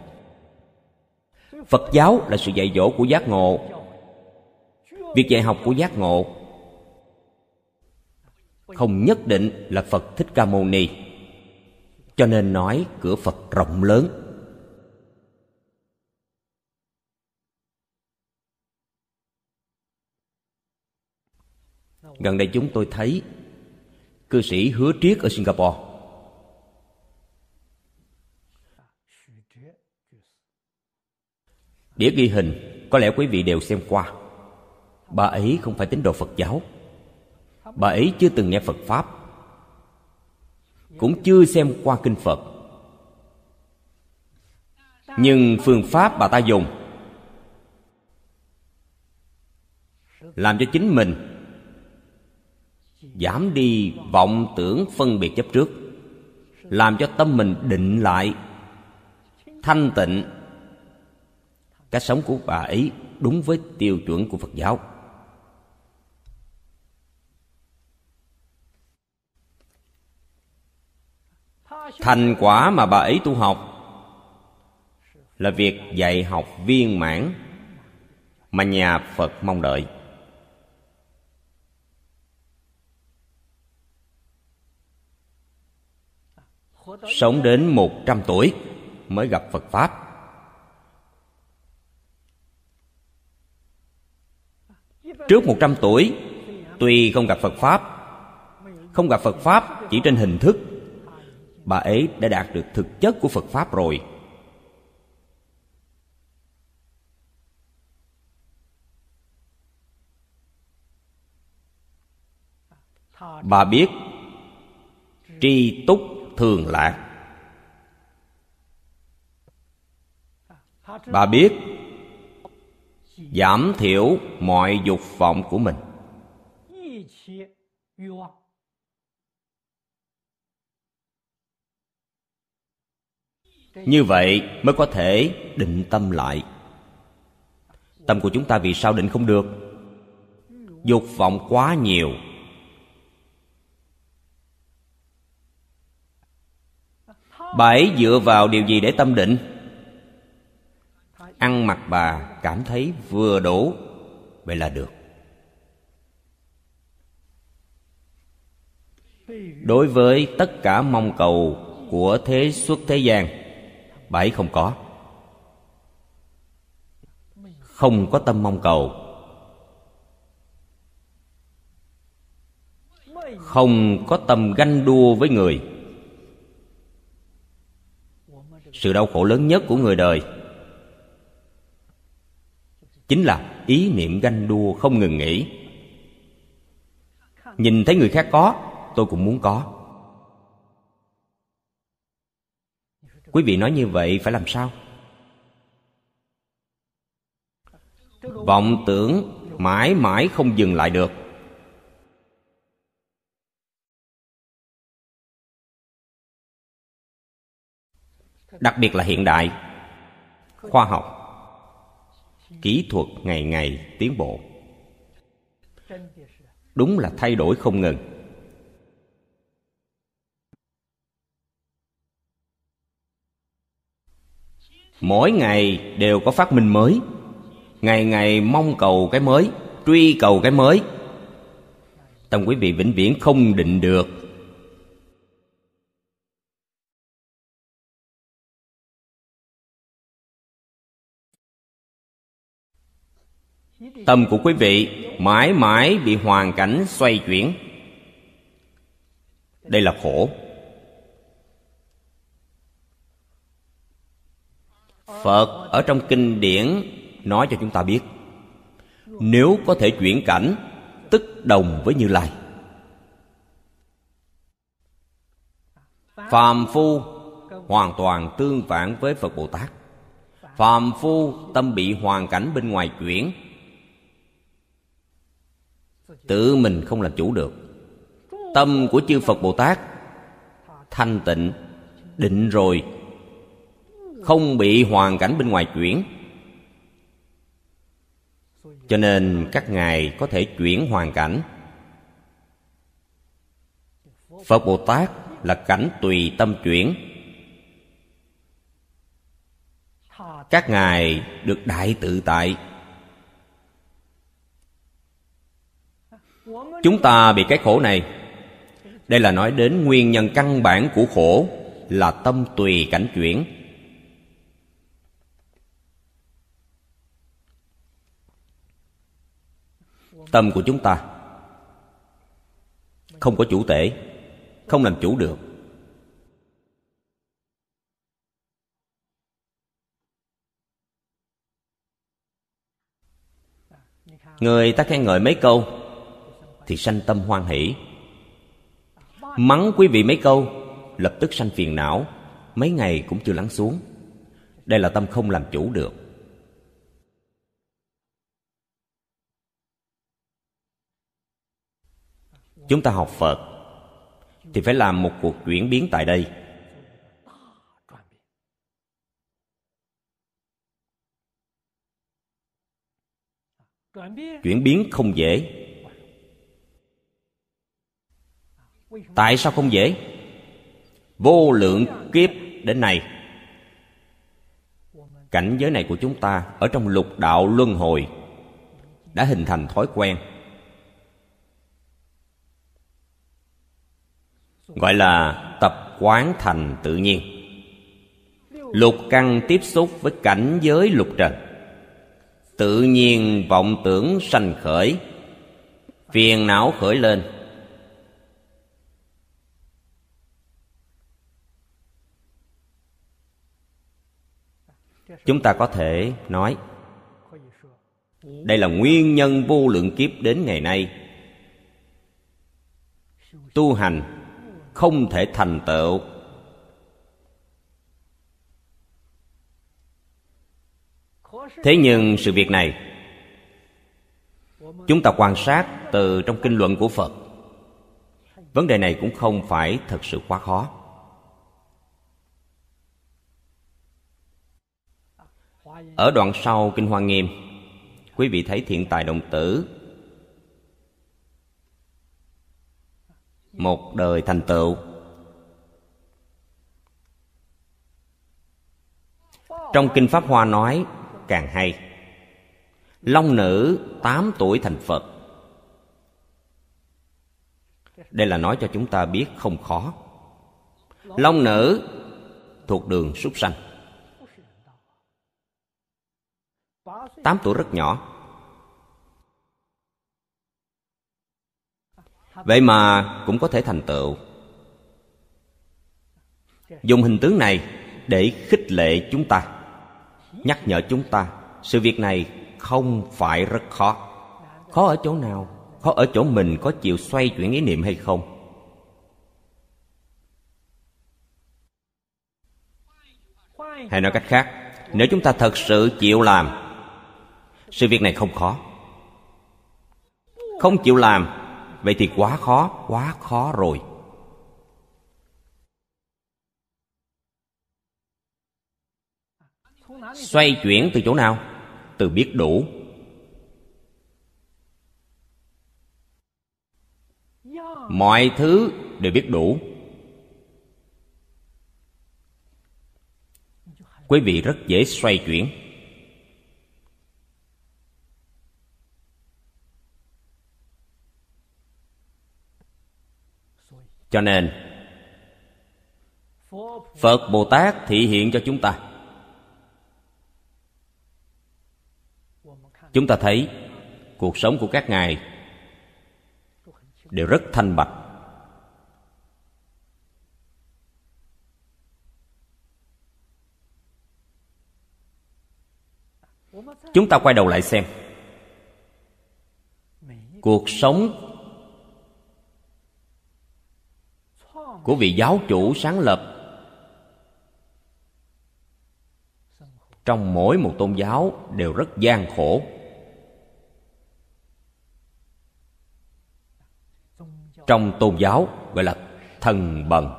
Phật giáo là sự dạy dỗ của giác ngộ. Việc dạy học của giác ngộ không nhất định là phật thích ca mâu ni cho nên nói cửa phật rộng lớn. Gần đây chúng tôi thấy cư sĩ hứa triết ở singapore. Đĩa ghi hình, có lẽ quý vị đều xem qua. Bà ấy không phải tín đồ phật giáo. Bà ấy chưa từng nghe phật pháp cũng chưa xem qua kinh phật. Nhưng phương pháp bà ta dùng làm cho chính mình giảm đi vọng tưởng phân biệt chấp trước, làm cho tâm mình định lại, thanh tịnh. Cách sống của bà ấy đúng với tiêu chuẩn của phật giáo. Thành quả mà bà ấy tu học là việc dạy học viên mãn mà nhà phật mong đợi. Sống đến một trăm tuổi mới gặp phật pháp. Trước một trăm tuổi, tuy không gặp phật pháp, không gặp phật pháp chỉ trên hình thức bà ấy đã đạt được thực chất của phật pháp rồi. Bà biết, tri túc thường lạc. Bà biết, giảm thiểu mọi dục vọng của mình. Như vậy mới có thể định tâm lại. Tâm của chúng ta vì sao định không được? Dục vọng quá nhiều. Bà ấy dựa vào điều gì để tâm định? Ăn mặc bà cảm thấy vừa đủ, vậy là được. Đối với tất cả mong cầu của thế xuất thế gian bà ấy không có. Không có tâm mong cầu. Không có tâm ganh đua với người. Sự đau khổ lớn nhất của người đời chính là ý niệm ganh đua không ngừng nghỉ. Nhìn thấy người khác có, tôi cũng muốn có. Quý vị nói như vậy phải làm sao? Vọng tưởng mãi mãi không dừng lại được. Đặc biệt là hiện đại, khoa học, kỹ thuật ngày ngày tiến bộ. Đúng là thay đổi không ngừng. Mỗi ngày đều có phát minh mới. Ngày ngày mong cầu cái mới, truy cầu cái mới. Tâm quý vị vĩnh viễn không định được. Tâm của quý vị mãi mãi bị hoàn cảnh xoay chuyển. Đây là khổ. Phật ở trong kinh điển nói cho chúng ta biết. Nếu có thể chuyển cảnh, tức đồng với như lai. Phàm phu hoàn toàn tương phản với phật bồ tát. Phàm phu tâm bị hoàn cảnh bên ngoài chuyển, tự mình không làm chủ được. Tâm của chư phật bồ tát thanh tịnh, định rồi không bị hoàn cảnh bên ngoài chuyển. Cho nên các ngài có thể chuyển hoàn cảnh. Phật bồ tát là cảnh tùy tâm chuyển. Các ngài được đại tự tại. Chúng ta bị cái khổ này. Đây là nói đến nguyên nhân căn bản của khổ là tâm tùy cảnh chuyển. Tâm của chúng ta. Không có chủ tể không làm chủ được. Người ta khen ngợi mấy câu thì sanh tâm hoan hỷ. Mắng quý vị mấy câu, lập tức sanh phiền não, mấy ngày cũng chưa lắng xuống. Đây là tâm không làm chủ được. Chúng ta học phật thì phải làm một cuộc chuyển biến tại đây. Chuyển biến không dễ. Tại sao không dễ? Vô lượng kiếp đến nay. Cảnh giới này của chúng ta ở trong lục đạo luân hồi đã hình thành thói quen. Gọi là tập quán thành tự nhiên. Lục căn tiếp xúc với cảnh giới lục trần. Tự nhiên vọng tưởng sanh khởi, phiền não khởi lên. Chúng ta có thể nói, đây là nguyên nhân vô lượng kiếp đến ngày nay. Tu hành không thể thành tựu. Thế nhưng sự việc này, chúng ta quan sát từ trong kinh luận của phật. Vấn đề này cũng không phải thật sự quá khó. Ở đoạn sau kinh hoa nghiêm, quý vị thấy thiện tài đồng tử một đời thành tựu. Trong kinh pháp hoa nói càng hay, long nữ tám tuổi thành phật. Đây là nói cho chúng ta biết không khó. Long nữ thuộc đường súc sanh. Tám tuổi rất nhỏ. Vậy mà cũng có thể thành tựu. Dùng hình tướng này để khích lệ chúng ta, nhắc nhở chúng ta, sự việc này không phải rất khó. Khó ở chỗ nào? Khó ở chỗ mình có chịu xoay chuyển ý niệm hay không? Hay nói cách khác, nếu chúng ta thật sự chịu làm, sự việc này không khó. Không chịu làm vậy thì quá khó quá khó rồi. Xoay chuyển từ chỗ nào? Từ biết đủ. Mọi thứ đều biết đủ. Quý vị rất dễ xoay chuyển. cho nên, phật bồ tát thị hiện cho chúng ta. Chúng ta thấy cuộc sống của các ngài đều rất thanh bạch. Chúng ta quay đầu lại xem. Cuộc sống của vị giáo chủ sáng lập. Trong mỗi một tôn giáo đều rất gian khổ. Trong tôn giáo gọi là thần bần.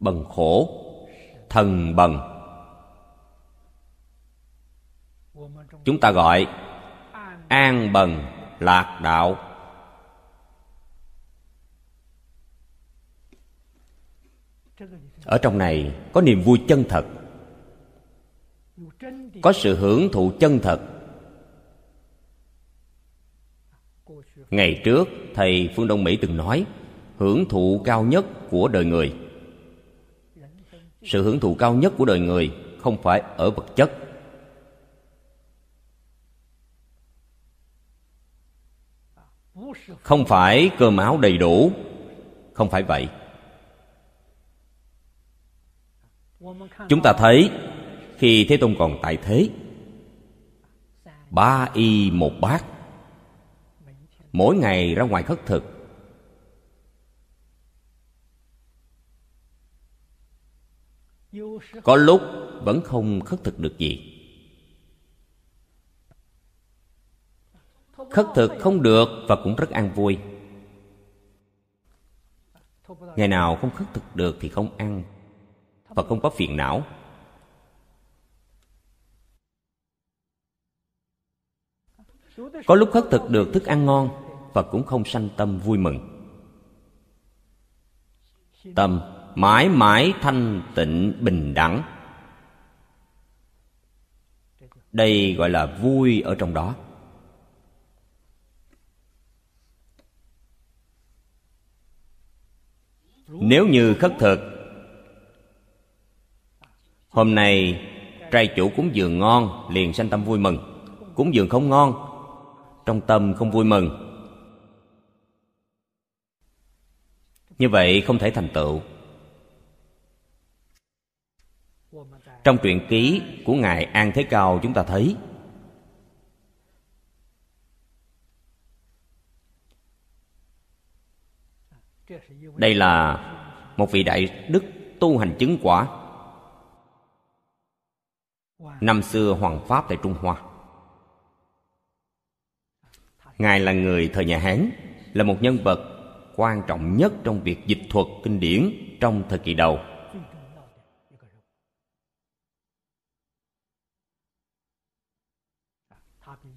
Bần khổ, thần bần. Chúng ta gọi an bần, lạc đạo. Ở trong này có niềm vui chân thật, có sự hưởng thụ chân thật. Ngày trước, thầy phương đông mỹ từng nói, hưởng thụ cao nhất của đời người. Sự hưởng thụ cao nhất của đời người không phải ở vật chất. Không phải cơm áo đầy đủ, không phải vậy. Chúng ta thấy khi thế tôn còn tại thế, ba y một bát, mỗi ngày ra ngoài khất thực. Có lúc vẫn không khất thực được gì. Khất thực không được và cũng rất an vui. Ngày nào không khất thực được thì không ăn và không có phiền não. Có lúc khất thực được thức ăn ngon và cũng không sanh tâm vui mừng. Tâm mãi mãi thanh tịnh bình đẳng. Đây gọi là vui ở trong đó. Nếu như khất thực hôm nay, trai chủ cúng dường ngon liền sanh tâm vui mừng. Cúng dường không ngon, trong tâm không vui mừng. Như vậy không thể thành tựu. Trong truyện ký của ngài an thế cao chúng ta thấy, đây là một vị đại đức tu hành chứng quả năm xưa hoàng pháp tại trung hoa. Ngài là người thời nhà hán, là một nhân vật quan trọng nhất trong việc dịch thuật kinh điển trong thời kỳ đầu.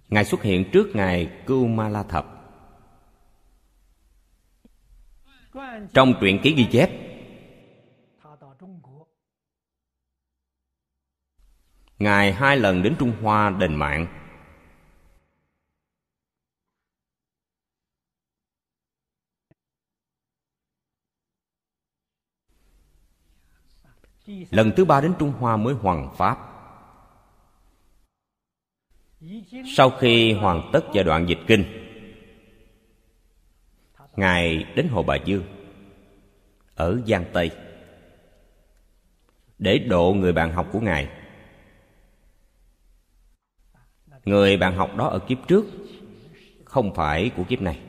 Ngài xuất hiện trước ngài cưu ma la thập trong truyện ký ghi chép ngài hai lần đến trung hoa đền mạng. Lần thứ ba đến trung hoa mới hoàn pháp. Sau khi hoàn tất giai đoạn dịch kinh, ngài đến hồ bà dương ở giang tây, để độ người bạn học của ngài người bạn học đó ở kiếp trước không phải của kiếp này.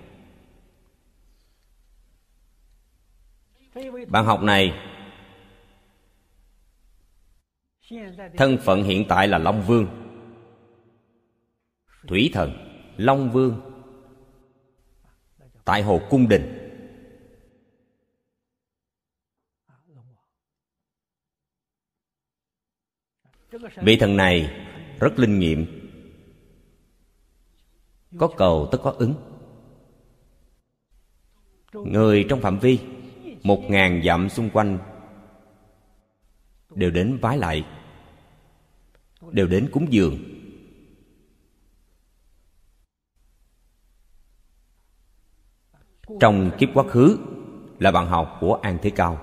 Bạn học này thân phận hiện tại là long vương. Thủy thần long vương. Tại hồ cung đình. Vị thần này rất linh nghiệm có cầu tất có ứng. Người trong phạm vi, một ngàn dặm xung quanh, đều đến vái lại, đều đến cúng dường. Trong kiếp quá khứ là bạn học của an thế cao.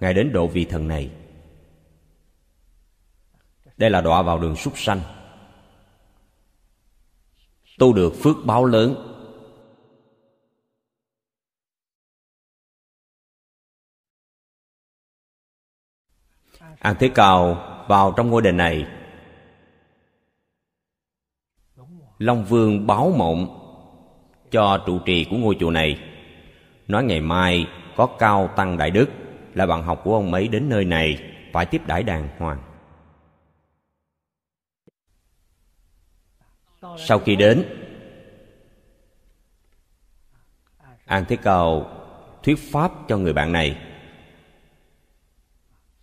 Ngài đến độ vị thần này. Đây là đọa vào đường súc sanh tu được phước báo lớn. An thế cao vào trong ngôi đền này. Long vương báo mộng cho trụ trì của ngôi chùa này. Nói ngày mai có cao tăng đại đức là bạn học của ông ấy đến nơi này phải tiếp đãi đàng hoàng. Sau khi đến, an thế cầu thuyết pháp cho người bạn này.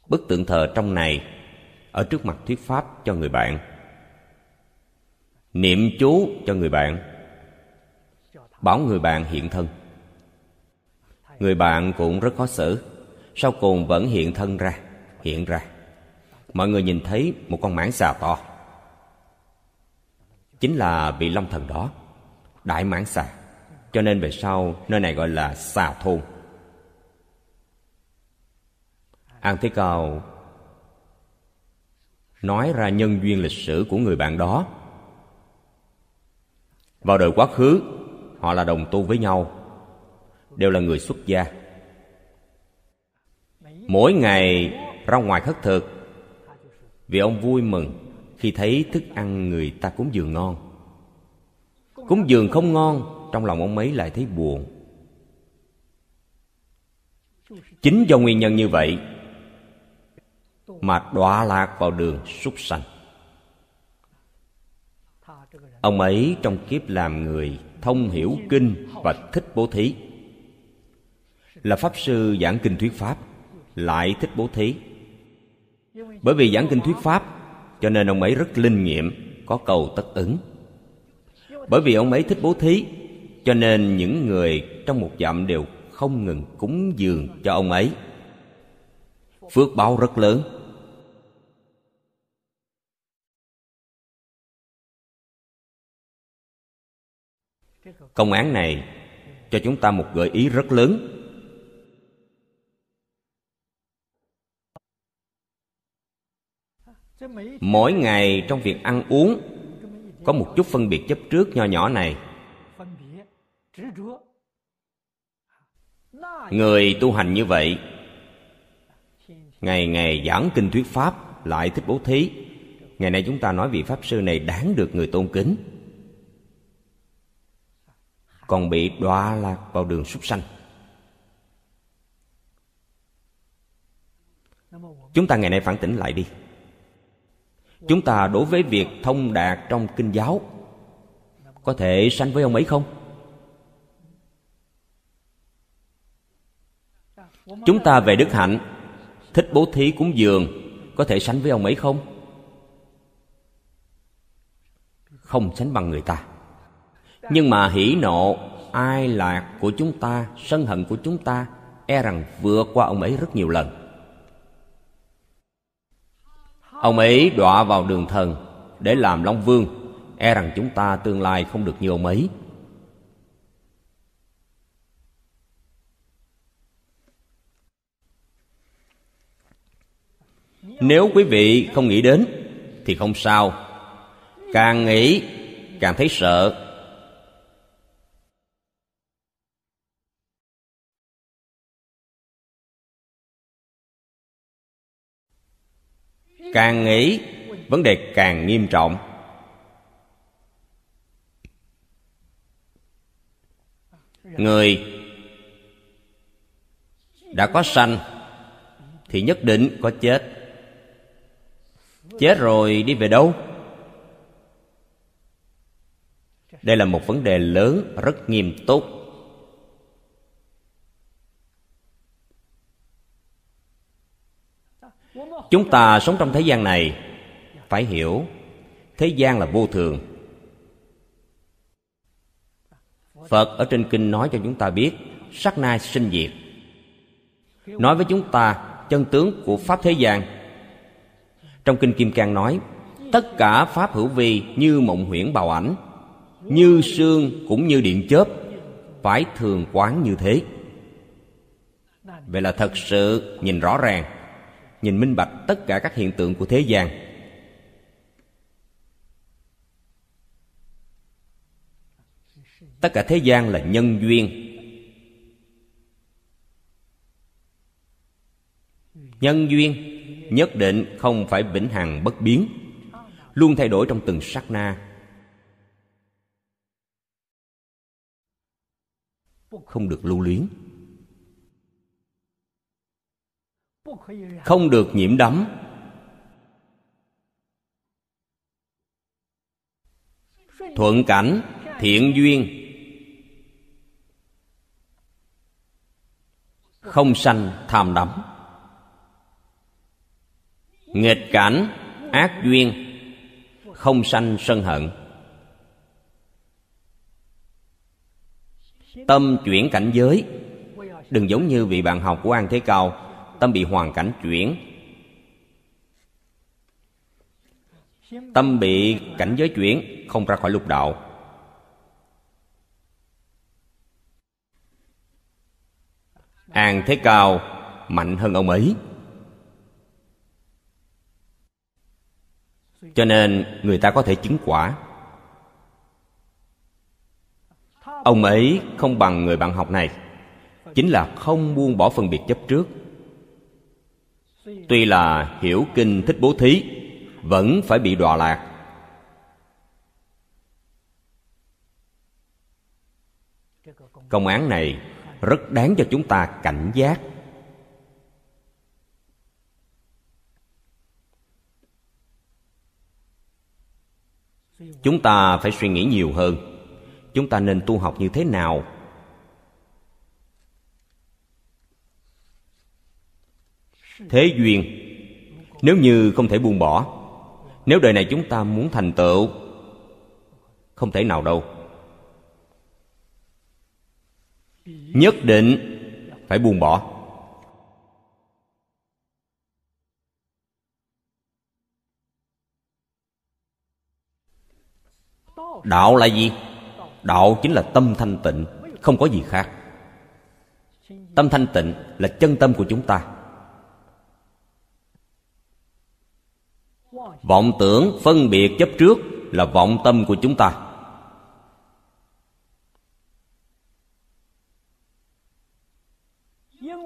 Bức tượng thờ trong này ở trước mặt thuyết pháp cho người bạn. Niệm chú cho người bạn, bảo người bạn hiện thân. Người bạn cũng rất khó xử, sau cùng vẫn hiện thân ra, hiện ra. Mọi người nhìn thấy một con mãng xà to chính là vị long thần đó. Đại mãn xà, cho nên về sau nơi này gọi là xà thôn. An thế cao nói ra nhân duyên lịch sử của người bạn đó. Vào đời quá khứ, họ là đồng tu với nhau, đều là người xuất gia. Mỗi ngày ra ngoài khất thực, vì ông vui mừng khi thấy thức ăn người ta cúng dường ngon. Cúng dường không ngon, trong lòng ông ấy lại thấy buồn. Chính do nguyên nhân như vậy mà đọa lạc vào đường súc sanh. Ông ấy trong kiếp làm người thông hiểu kinh và thích bố thí. Là pháp sư giảng kinh thuyết pháp, lại thích bố thí. Bởi vì giảng kinh thuyết pháp cho nên ông ấy rất linh nghiệm, có cầu tất ứng. Bởi vì ông ấy thích bố thí, cho nên những người trong một dặm đều không ngừng cúng dường cho ông ấy. Phước báo rất lớn. Công án này cho chúng ta một gợi ý rất lớn. Mỗi ngày trong việc ăn uống, có một chút phân biệt chấp trước nho nhỏ này. Người tu hành như vậy, ngày ngày giảng kinh thuyết pháp lại thích bố thí. Ngày nay chúng ta nói vị pháp sư này đáng được người tôn kính. Còn bị đọa lạc vào đường súc sanh. Chúng ta ngày nay phản tỉnh lại đi chúng ta đối với việc thông đạt trong kinh giáo, có thể sanh với ông ấy không? Chúng ta về đức hạnh, thích bố thí cúng dường, có thể sánh với ông ấy không? Không sánh bằng người ta. Nhưng mà hỉ nộ, ai lạc của chúng ta, sân hận của chúng ta e rằng vượt qua ông ấy rất nhiều lần ông ấy đọa vào đường thần để làm long vương. E rằng chúng ta tương lai không được như ông ấy. Nếu quý vị không nghĩ đến thì không sao. Càng nghĩ, càng thấy sợ. Càng nghĩ, vấn đề càng nghiêm trọng. Người đã có sanh thì nhất định có chết. Chết rồi đi về đâu? Đây là một vấn đề lớn rất nghiêm túc. Chúng ta sống trong thế gian này. Phải hiểu, thế gian là vô thường. Phật ở trên kinh nói cho chúng ta biết, sắc na sinh diệt. Nói với chúng ta, chân tướng của pháp thế gian. Trong kinh kim cang nói, tất cả pháp hữu vi như mộng huyễn bào ảnh, như sương cũng như điện chớp, phải thường quán như thế. Vậy là thật sự nhìn rõ ràng nhìn minh bạch tất cả các hiện tượng của thế gian. Tất cả thế gian là nhân duyên. Nhân duyên, nhất định không phải vĩnh hằng bất biến, luôn thay đổi trong từng sát na. Không được lưu luyến. Không được nhiễm đắm. Thuận cảnh, thiện duyên. Không sanh, tham đắm. Nghịch cảnh, ác duyên. Không sanh, sân hận. Tâm chuyển cảnh giới. Đừng giống như vị bạn học của an thế cao tâm bị hoàn cảnh chuyển. Tâm bị cảnh giới chuyển, không ra khỏi lục đạo. An thế cao mạnh hơn ông ấy. Cho nên người ta có thể chứng quả. Ông ấy không bằng người bạn học này, chính là không buông bỏ phân biệt chấp trước tuy là hiểu kinh thích bố thí, vẫn phải bị đọa lạc. Công án này rất đáng cho chúng ta cảnh giác. Chúng ta phải suy nghĩ nhiều hơn. Chúng ta nên tu học như thế nào thế duyên. Nếu như không thể buông bỏ, nếu đời này chúng ta muốn thành tựu, không thể nào đâu. Nhất định phải buông bỏ. Đạo là gì? Đạo chính là tâm thanh tịnh, không có gì khác. Tâm thanh tịnh là chân tâm của chúng ta. Vọng tưởng phân biệt chấp trước là vọng tâm của chúng ta.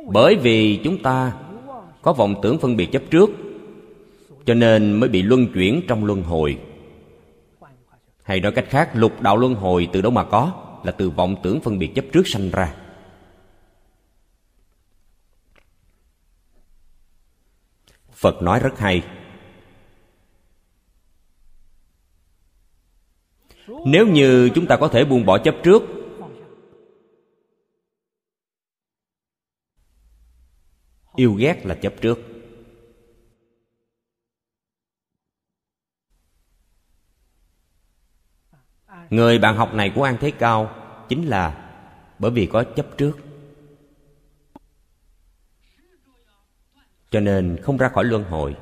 Bởi vì chúng ta có vọng tưởng phân biệt chấp trước, cho nên mới bị luân chuyển trong luân hồi. Hay nói cách khác, lục đạo luân hồi từ đâu mà có là từ vọng tưởng phân biệt chấp trước sanh ra. Phật nói rất hay nếu như chúng ta có thể buông bỏ chấp trước. Yêu ghét là chấp trước. Người bạn học này của an thế cao chính là bởi vì có chấp trước. Cho nên không ra khỏi luân hồi.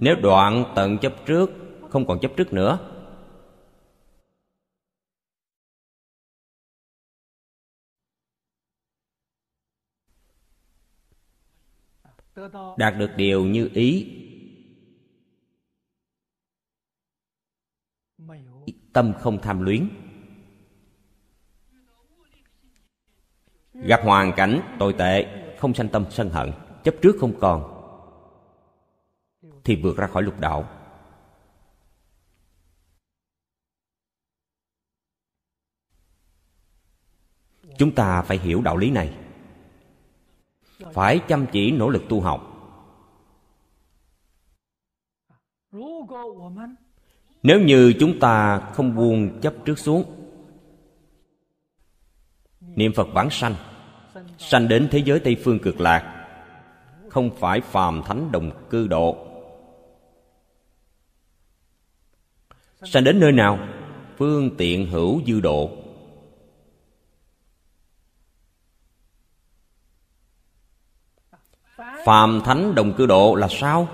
Nếu đoạn tận chấp trước không còn chấp trước nữa. Đạt được điều như ý. Tâm không tham luyến. Gặp hoàn cảnh tồi tệ, không sanh tâm sân hận, chấp trước không còn, thì vượt ra khỏi lục đạo. Chúng ta phải hiểu đạo lý này. Phải chăm chỉ nỗ lực tu học. Nếu như chúng ta không buông chấp trước xuống, niệm phật vãng sanh sanh đến thế giới tây phương cực lạc, không phải phàm thánh đồng cư độ. Sanh đến nơi nào? Phương tiện hữu dư độ. Phàm thánh đồng cư độ là sao?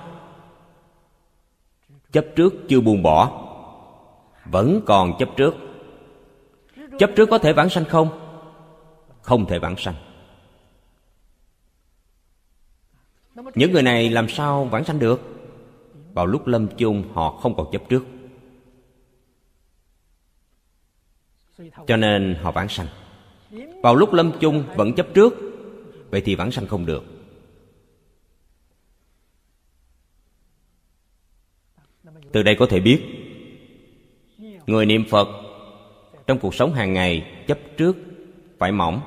Chấp trước chưa buông bỏ, vẫn còn chấp trước. Chấp trước có thể vãng sanh không? Không thể vãng sanh. Những người này làm sao vãng sanh được? Vào lúc lâm chung, họ không còn chấp trước. Cho nên họ vãng sanh. Vào lúc lâm chung vẫn chấp trước, vậy thì vãng sanh không được. Từ đây có thể biết, người niệm phật trong cuộc sống hàng ngày chấp trước phải mỏng.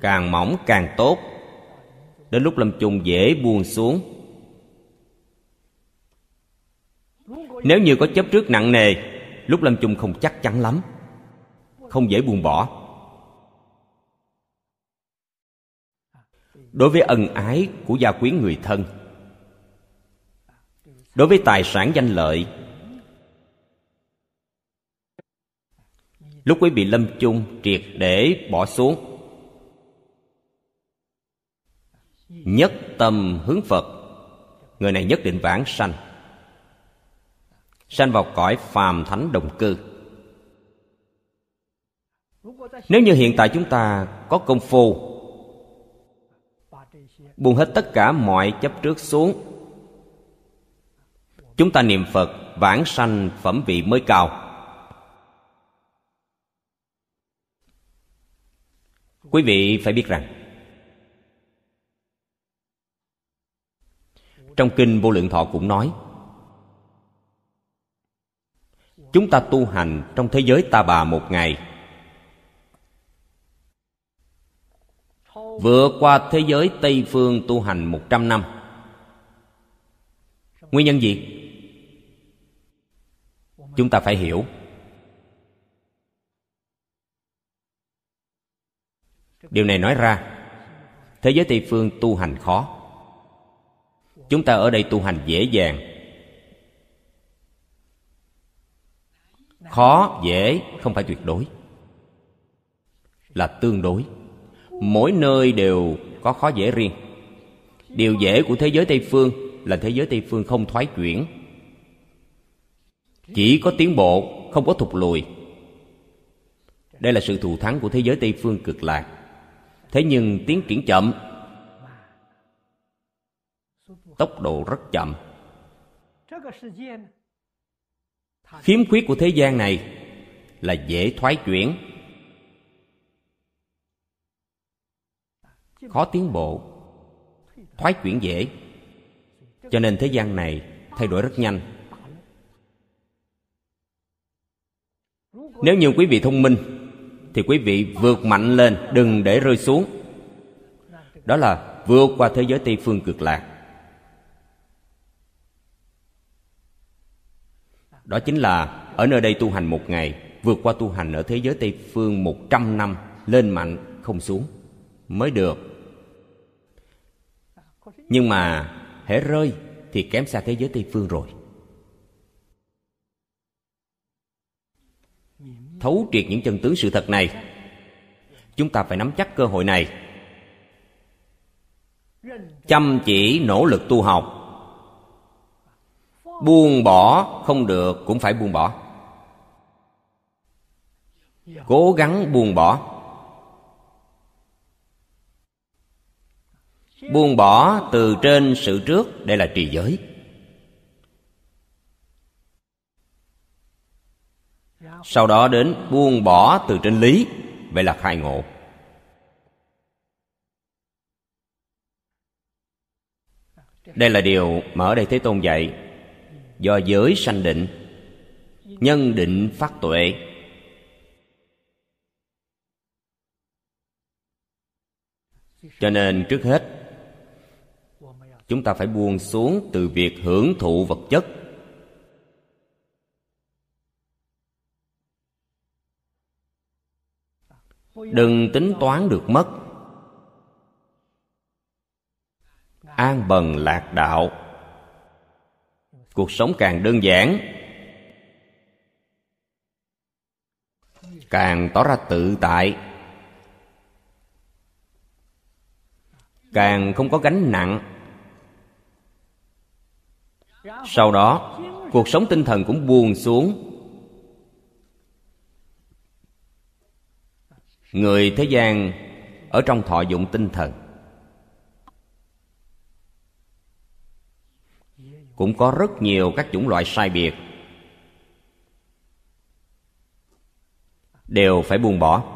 Càng mỏng càng tốt, đến lúc lâm chung dễ buông xuống. Nếu như có chấp trước nặng nề, lúc lâm chung không chắc chắn lắm, không dễ buông bỏ. Đối với ân ái của gia quyến người thân, đối với tài sản danh lợi, lúc quý vị lâm chung triệt để bỏ xuống, nhất tâm hướng phật, người này nhất định vãng sanh sanh vào cõi phàm thánh đồng cư. Nếu như hiện tại chúng ta có công phu buông hết tất cả mọi chấp trước xuống. Chúng ta niệm phật vãng sanh phẩm vị mới cao. Quý vị phải biết rằng, trong kinh vô lượng thọ cũng nói, chúng ta tu hành trong thế giới ta bà một ngày vượt qua thế giới tây phương tu hành một trăm năm. Nguyên nhân gì? Chúng ta phải hiểu. Điều này nói ra, thế giới tây phương tu hành khó. Chúng ta ở đây tu hành dễ dàng. Khó, dễ, không phải tuyệt đối. Là tương đối mỗi nơi đều có khó dễ riêng. Điều dễ của thế giới tây phương là thế giới tây phương không thoái chuyển. Chỉ có tiến bộ, không có thụt lùi. Đây là sự thù thắng của thế giới tây phương cực lạc. Thế nhưng tiến triển chậm. Tốc độ rất chậm. Khiếm khuyết của thế gian này là dễ thoái chuyển. Khó tiến bộ. Thoái chuyển dễ. Cho nên thế gian này thay đổi rất nhanh. Nếu như quý vị thông minh, thì quý vị vượt mạnh lên, đừng để rơi xuống. Đó là vượt qua thế giới tây phương cực lạc. Đó chính là ở nơi đây tu hành một ngày, Vượt qua tu hành ở thế giới Tây Phương một trăm năm, Lên mạnh không xuống, Mới được. Nhưng mà hễ rơi Thì kém xa thế giới Tây Phương rồi. Thấu triệt những chân tướng sự thật này, Chúng ta phải nắm chắc cơ hội này. Chăm chỉ nỗ lực tu học. Buông bỏ không được cũng phải buông bỏ. Cố gắng buông bỏ. Buông bỏ từ trên sự trước, đây là trì giới. Sau đó đến buông bỏ từ trên lý, vậy là khai ngộ. Đây là điều mà ở đây thế tôn dạy. Do giới sanh định, nhân định phát tuệ. Cho nên trước hết chúng ta phải buông xuống từ việc hưởng thụ vật chất. Đừng tính toán được mất. An bần lạc đạo. Cuộc sống càng đơn giản, càng tỏ ra tự tại. Càng không có gánh nặng sau đó, cuộc sống tinh thần cũng buồn xuống. Người thế gian ở trong thọ dụng tinh thần. Cũng có rất nhiều các chủng loại sai biệt. Đều phải buông bỏ.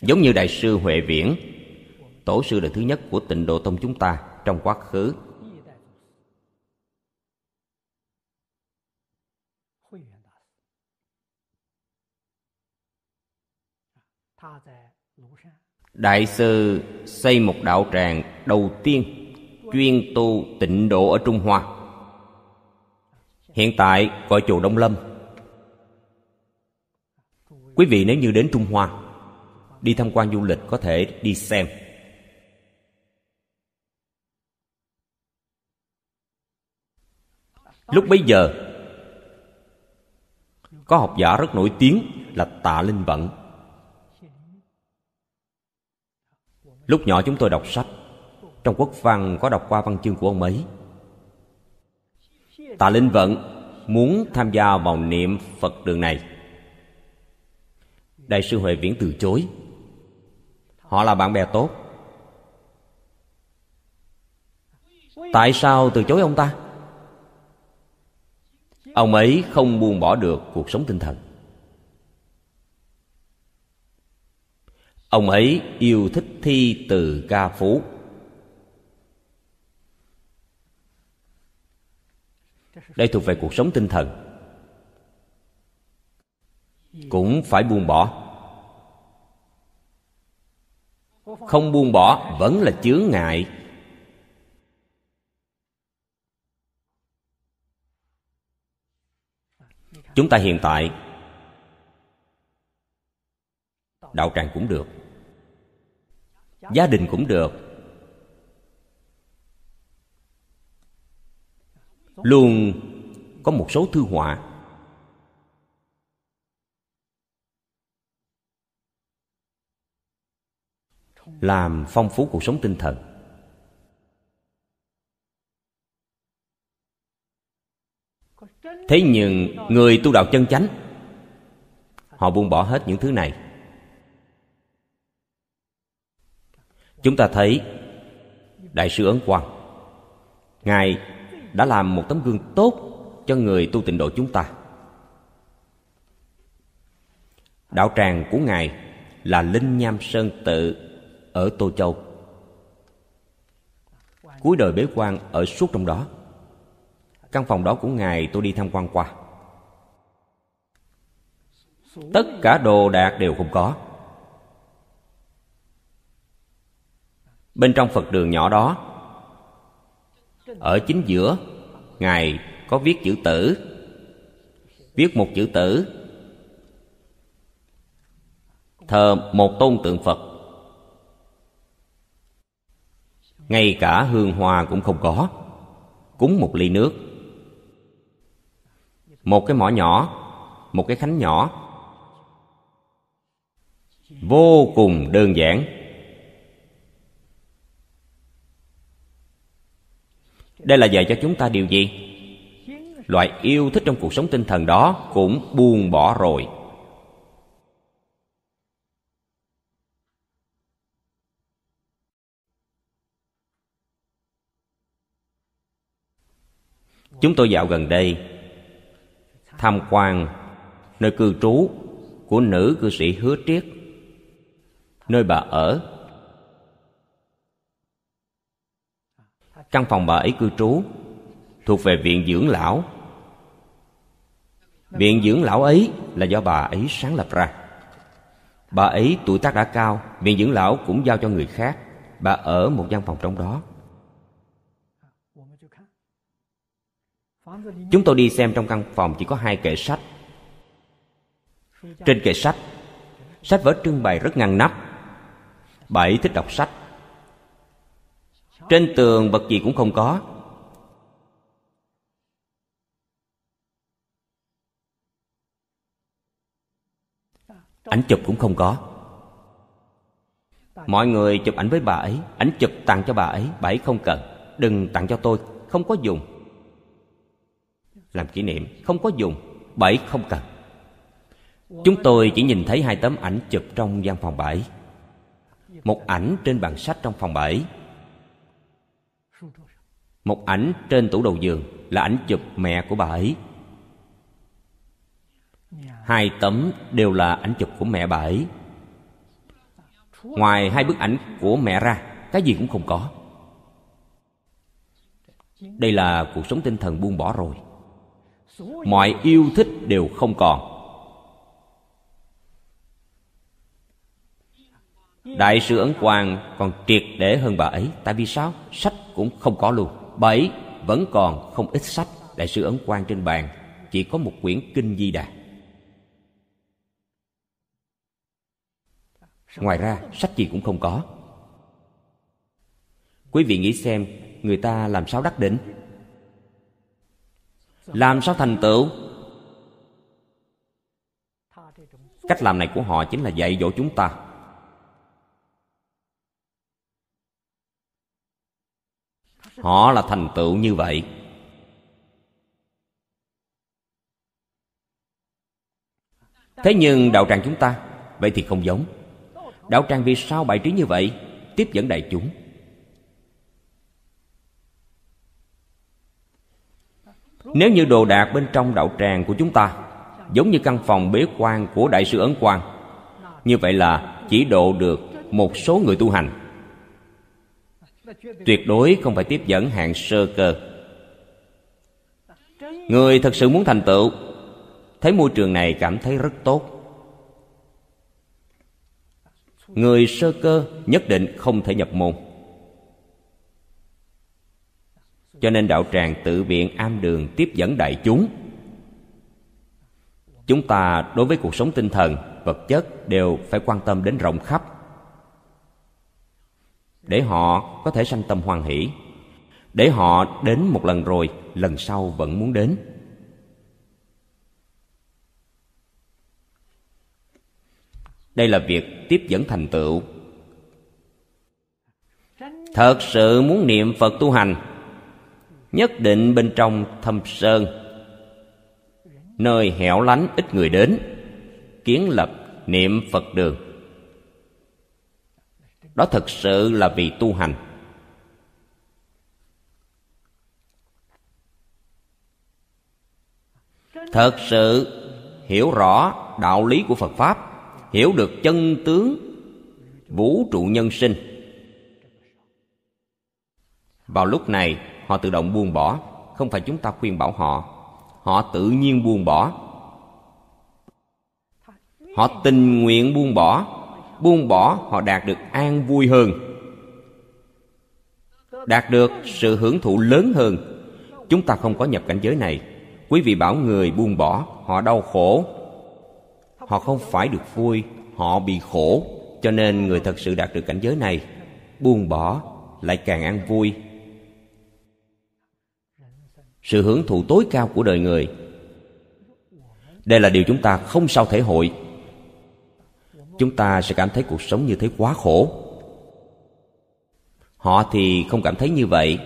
Giống như đại sư huệ viễn tổ sư đời thứ nhất của tịnh độ tông chúng ta trong quá khứ. Đại sư xây một đạo tràng đầu tiên chuyên tu tịnh độ ở trung hoa. Hiện tại gọi chùa đông lâm. Quý vị nếu như đến trung hoa, đi tham quan du lịch có thể đi xem. Lúc bấy giờ, có học giả rất nổi tiếng là tạ linh vận. Lúc nhỏ chúng tôi đọc sách. Trong quốc văn có đọc qua văn chương của ông ấy. Tạ linh vận muốn tham gia vào niệm phật đường này. Đại sư huệ viễn từ chối. Họ là bạn bè tốt. Tại sao từ chối ông ta? Ông ấy không buông bỏ được cuộc sống tinh thần. Ông ấy yêu thích thi từ ca phú. Đây thuộc về cuộc sống tinh thần. Cũng phải buông bỏ. Không buông bỏ vẫn là chướng ngại chúng ta hiện tại đạo tràng cũng được, gia đình cũng được, luôn có một số thư họa. Làm phong phú cuộc sống tinh thần. Thế nhưng người tu đạo chân chánh, họ buông bỏ hết những thứ này. Chúng ta thấy, đại sư ấn quang, ngài đã làm một tấm gương tốt cho người tu tịnh độ chúng ta. Đạo tràng của ngài là linh nham sơn tự ở tô châu. Cuối đời bế quan ở suốt trong đó căn phòng đó của ngài tôi đi tham quan qua. Tất cả đồ đạc đều không có. Bên trong phật đường nhỏ đó, ở chính giữa, ngài có viết chữ tử. Viết một chữ tử. Thờ một tôn tượng phật. Ngay cả hương hoa cũng không có. Cúng một ly nước một cái mỏ nhỏ, một cái khánh nhỏ. Vô cùng đơn giản. Đây là dạy cho chúng ta điều gì? Loại yêu thích trong cuộc sống tinh thần đó cũng buông bỏ rồi. Chúng tôi dạo gần đây tham quan, nơi cư trú của nữ cư sĩ hứa triết, nơi bà ở. Căn phòng bà ấy cư trú thuộc về viện dưỡng lão. Viện dưỡng lão ấy là do bà ấy sáng lập ra. Bà ấy tuổi tác đã cao, viện dưỡng lão cũng giao cho người khác. Bà ở một gian phòng trong đó. Chúng tôi đi xem trong căn phòng chỉ có hai kệ sách. Trên kệ sách sách vở trưng bày rất ngăn nắp. Bảy thích đọc sách. Trên tường vật gì cũng không có. Ảnh chụp cũng không có. Mọi người chụp ảnh với bà ấy. Ảnh chụp tặng cho bà ấy. Bà ấy không cần. Đừng tặng cho tôi. Không có dùng làm kỷ niệm, không có dùng bảy không cần. Chúng tôi chỉ nhìn thấy hai tấm ảnh chụp trong gian phòng bảy một ảnh trên bàn sách trong phòng bảy một ảnh trên tủ đầu giường là ảnh chụp mẹ của bà ấy. Hai tấm đều là ảnh chụp của mẹ bà ấy. Ngoài hai bức ảnh của mẹ ra, cái gì cũng không có. Đây là cuộc sống tinh thần buông bỏ rồi mọi yêu thích đều không còn. Đại sư ấn quang còn triệt để hơn bà ấy. Tại vì sao? Sách cũng không có luôn. Bà ấy vẫn còn không ít sách. Đại sư ấn quang trên bàn chỉ có một quyển kinh di đà. Ngoài ra, sách gì cũng không có. Quý vị nghĩ xem, người ta làm sao đắc định làm sao thành tựu? Cách làm này của họ chính là dạy dỗ chúng ta. Họ là thành tựu như vậy. Thế nhưng đạo tràng chúng ta, vậy thì không giống. Đạo tràng vì sao bài trí như vậy? Tiếp dẫn đại chúng. Nếu như đồ đạc bên trong đạo tràng của chúng ta, giống như căn phòng bế quan của đại sư ấn quang, như vậy là chỉ độ được một số người tu hành. Tuyệt đối không phải tiếp dẫn hạng sơ cơ. Người thật sự muốn thành tựu, thấy môi trường này cảm thấy rất tốt. Người sơ cơ nhất định không thể nhập môn. Cho nên đạo tràng tự viện am đường tiếp dẫn đại chúng. Chúng ta đối với cuộc sống tinh thần, vật chất đều phải quan tâm đến rộng khắp. Để họ có thể sanh tâm hoan hỷ. Để họ đến một lần rồi, lần sau vẫn muốn đến. Đây là việc tiếp dẫn thành tựu. Thật sự muốn niệm phật tu hành nhất định bên trong thâm sơn. Nơi hẻo lánh ít người đến, kiến lập niệm phật đường. Đó thật sự là vì tu hành. Thật sự hiểu rõ đạo lý của phật pháp, hiểu được chân tướng vũ trụ nhân sinh. Vào lúc này họ tự động buông bỏ. Không phải chúng ta khuyên bảo họ. Họ tự nhiên buông bỏ. Họ tình nguyện buông bỏ. Buông bỏ, họ đạt được an vui hơn. Đạt được sự hưởng thụ lớn hơn. Chúng ta không có nhập cảnh giới này. Quý vị bảo người buông bỏ, họ đau khổ. Họ không phải được vui, họ bị khổ. Cho nên người thật sự đạt được cảnh giới này, buông bỏ lại càng an vui sự hưởng thụ tối cao của đời người. Đây là điều chúng ta không sao thể hội. Chúng ta sẽ cảm thấy cuộc sống như thế quá khổ. Họ thì không cảm thấy như vậy.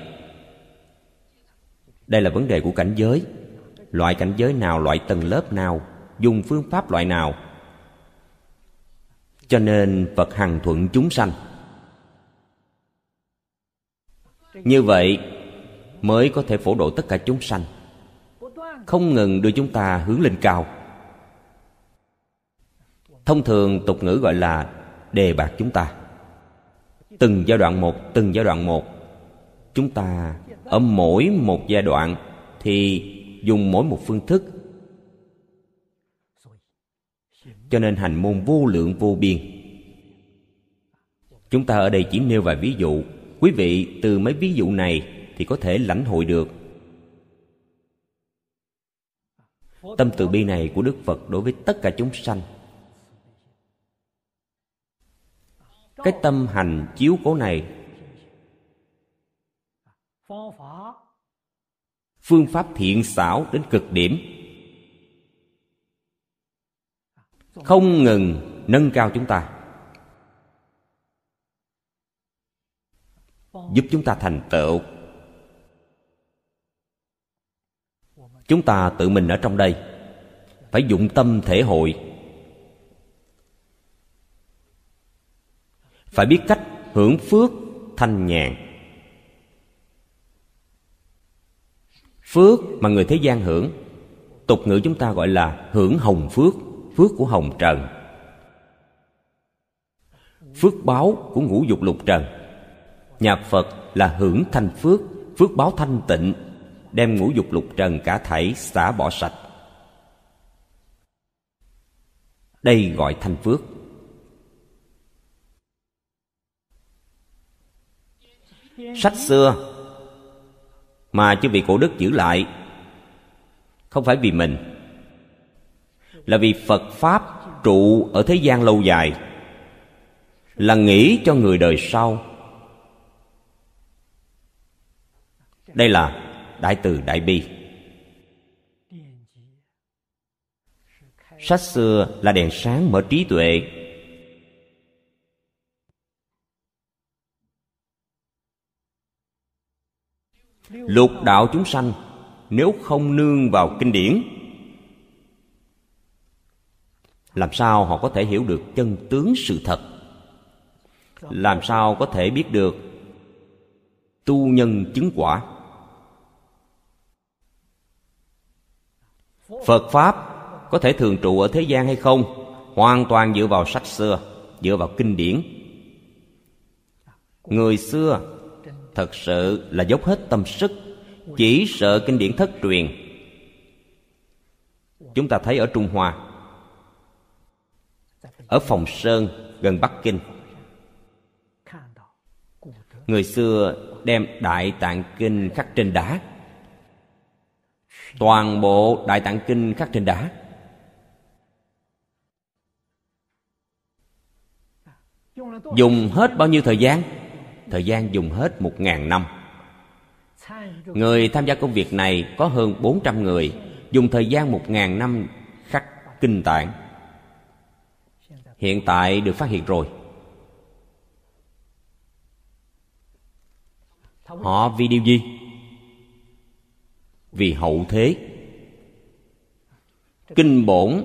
Đây là vấn đề của cảnh giới. Loại cảnh giới nào, loại tầng lớp nào, dùng phương pháp loại nào. Cho nên phật hằng thuận chúng sanh. Như vậy mới có thể phổ độ tất cả chúng sanh. Không ngừng đưa chúng ta hướng lên cao. Thông thường tục ngữ gọi là đề bạc chúng ta. Từng giai đoạn một, từng giai đoạn một, chúng ta ở mỗi một giai đoạn thì dùng mỗi một phương thức. Cho nên hành môn vô lượng vô biên. Chúng ta ở đây chỉ nêu vài ví dụ. Quý vị từ mấy ví dụ này thì có thể lãnh hội được. Tâm từ bi này của đức phật đối với tất cả chúng sanh. Cái tâm hành chiếu cố này, phương pháp thiện xảo đến cực điểm. Không ngừng nâng cao chúng ta, giúp chúng ta thành tựu. Chúng ta tự mình ở trong đây. Phải dụng tâm thể hội. Phải biết cách hưởng phước thanh nhàn. Phước mà người thế gian hưởng, tục ngữ chúng ta gọi là hưởng hồng phước phước của hồng trần. Phước báo của ngũ dục lục trần. Nhà phật là hưởng thanh phước phước báo thanh tịnh đem ngũ dục lục trần cả thảy xả bỏ sạch. Đây gọi thanh phước. Sách xưa mà chư vị cổ đức giữ lại, không phải vì mình, là vì phật pháp trụ ở thế gian lâu dài, là nghĩ cho người đời sau. Đây là đại từ đại bi. Sách xưa là đèn sáng mở trí tuệ. Lục đạo chúng sanh, nếu không nương vào kinh điển, làm sao họ có thể hiểu được chân tướng sự thật? Làm sao có thể biết được tu nhân chứng quả? Phật pháp có thể thường trụ ở thế gian hay không? Hoàn toàn dựa vào sách xưa, dựa vào kinh điển. Người xưa thật sự là dốc hết tâm sức, chỉ sợ kinh điển thất truyền. Chúng ta thấy ở trung hoa, ở phòng sơn gần bắc kinh, người xưa đem đại tạng kinh khắc trên đá toàn bộ đại tạng kinh khắc trên đá. Dùng hết bao nhiêu thời gian? Thời gian dùng hết một ngàn năm. Người tham gia công việc này có hơn 400 người, dùng thời gian một ngàn năm khắc kinh tạng. Hiện tại được phát hiện rồi. Họ vì điều gì? Vì hậu thế. Kinh bổn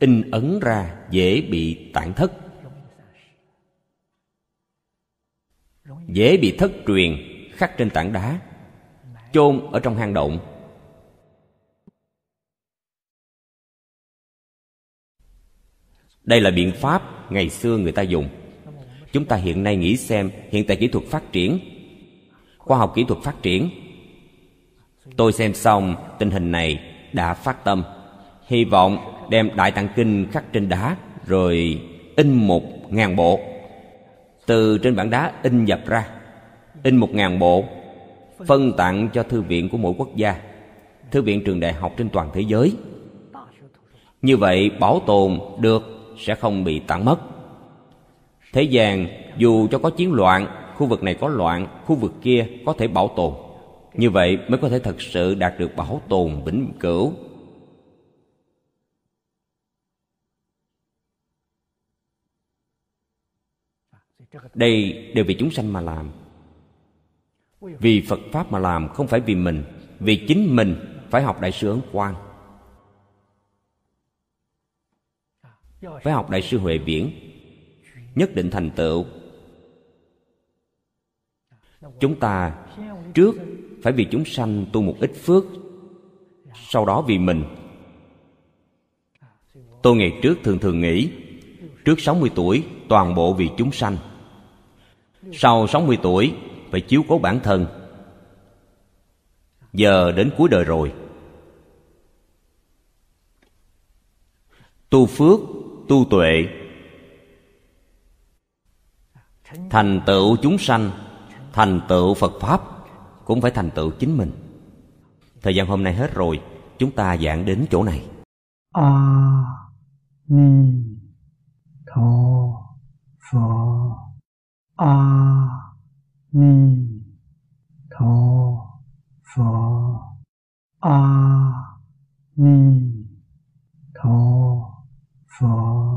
in ấn ra dễ bị tản thất. Dễ bị thất truyền khắc trên tảng đá, chôn ở trong hang động. Đây là biện pháp ngày xưa người ta dùng. Chúng ta hiện nay nghĩ xem hiện tại kỹ thuật phát triển, khoa học kỹ thuật phát triển tôi xem xong, tình hình này đã phát tâm. Hy vọng đem đại tạng kinh khắc trên đá, rồi in một ngàn bộ. Từ trên bản đá in dập ra. In một ngàn bộ, phân tặng cho thư viện của mỗi quốc gia, thư viện trường đại học trên toàn thế giới. Như vậy, bảo tồn được sẽ không bị tản mất. Thế gian dù cho có chiến loạn, khu vực này có loạn, khu vực kia có thể bảo tồn như vậy mới có thể thật sự đạt được bảo tồn vĩnh cửu. Đây đều vì chúng sanh mà làm. Vì phật pháp mà làm, không phải vì mình. Vì chính mình phải học đại sư ấn quang. Phải học đại sư huệ viễn, nhất định thành tựu. Chúng ta trước phải vì chúng sanh tu một ít phước, sau đó vì mình. Tôi ngày trước thường thường nghĩ, trước 60 tuổi, toàn bộ vì chúng sanh. Sau 60 tuổi, phải chiếu cố bản thân. Giờ đến cuối đời rồi. Tu phước, tu tuệ, thành tựu chúng sanh, thành tựu phật pháp cũng phải thành tựu chính mình. Thời gian hôm nay hết rồi, chúng ta giảng đến chỗ này. A ni tho pho a ni tho pho a ni tho pho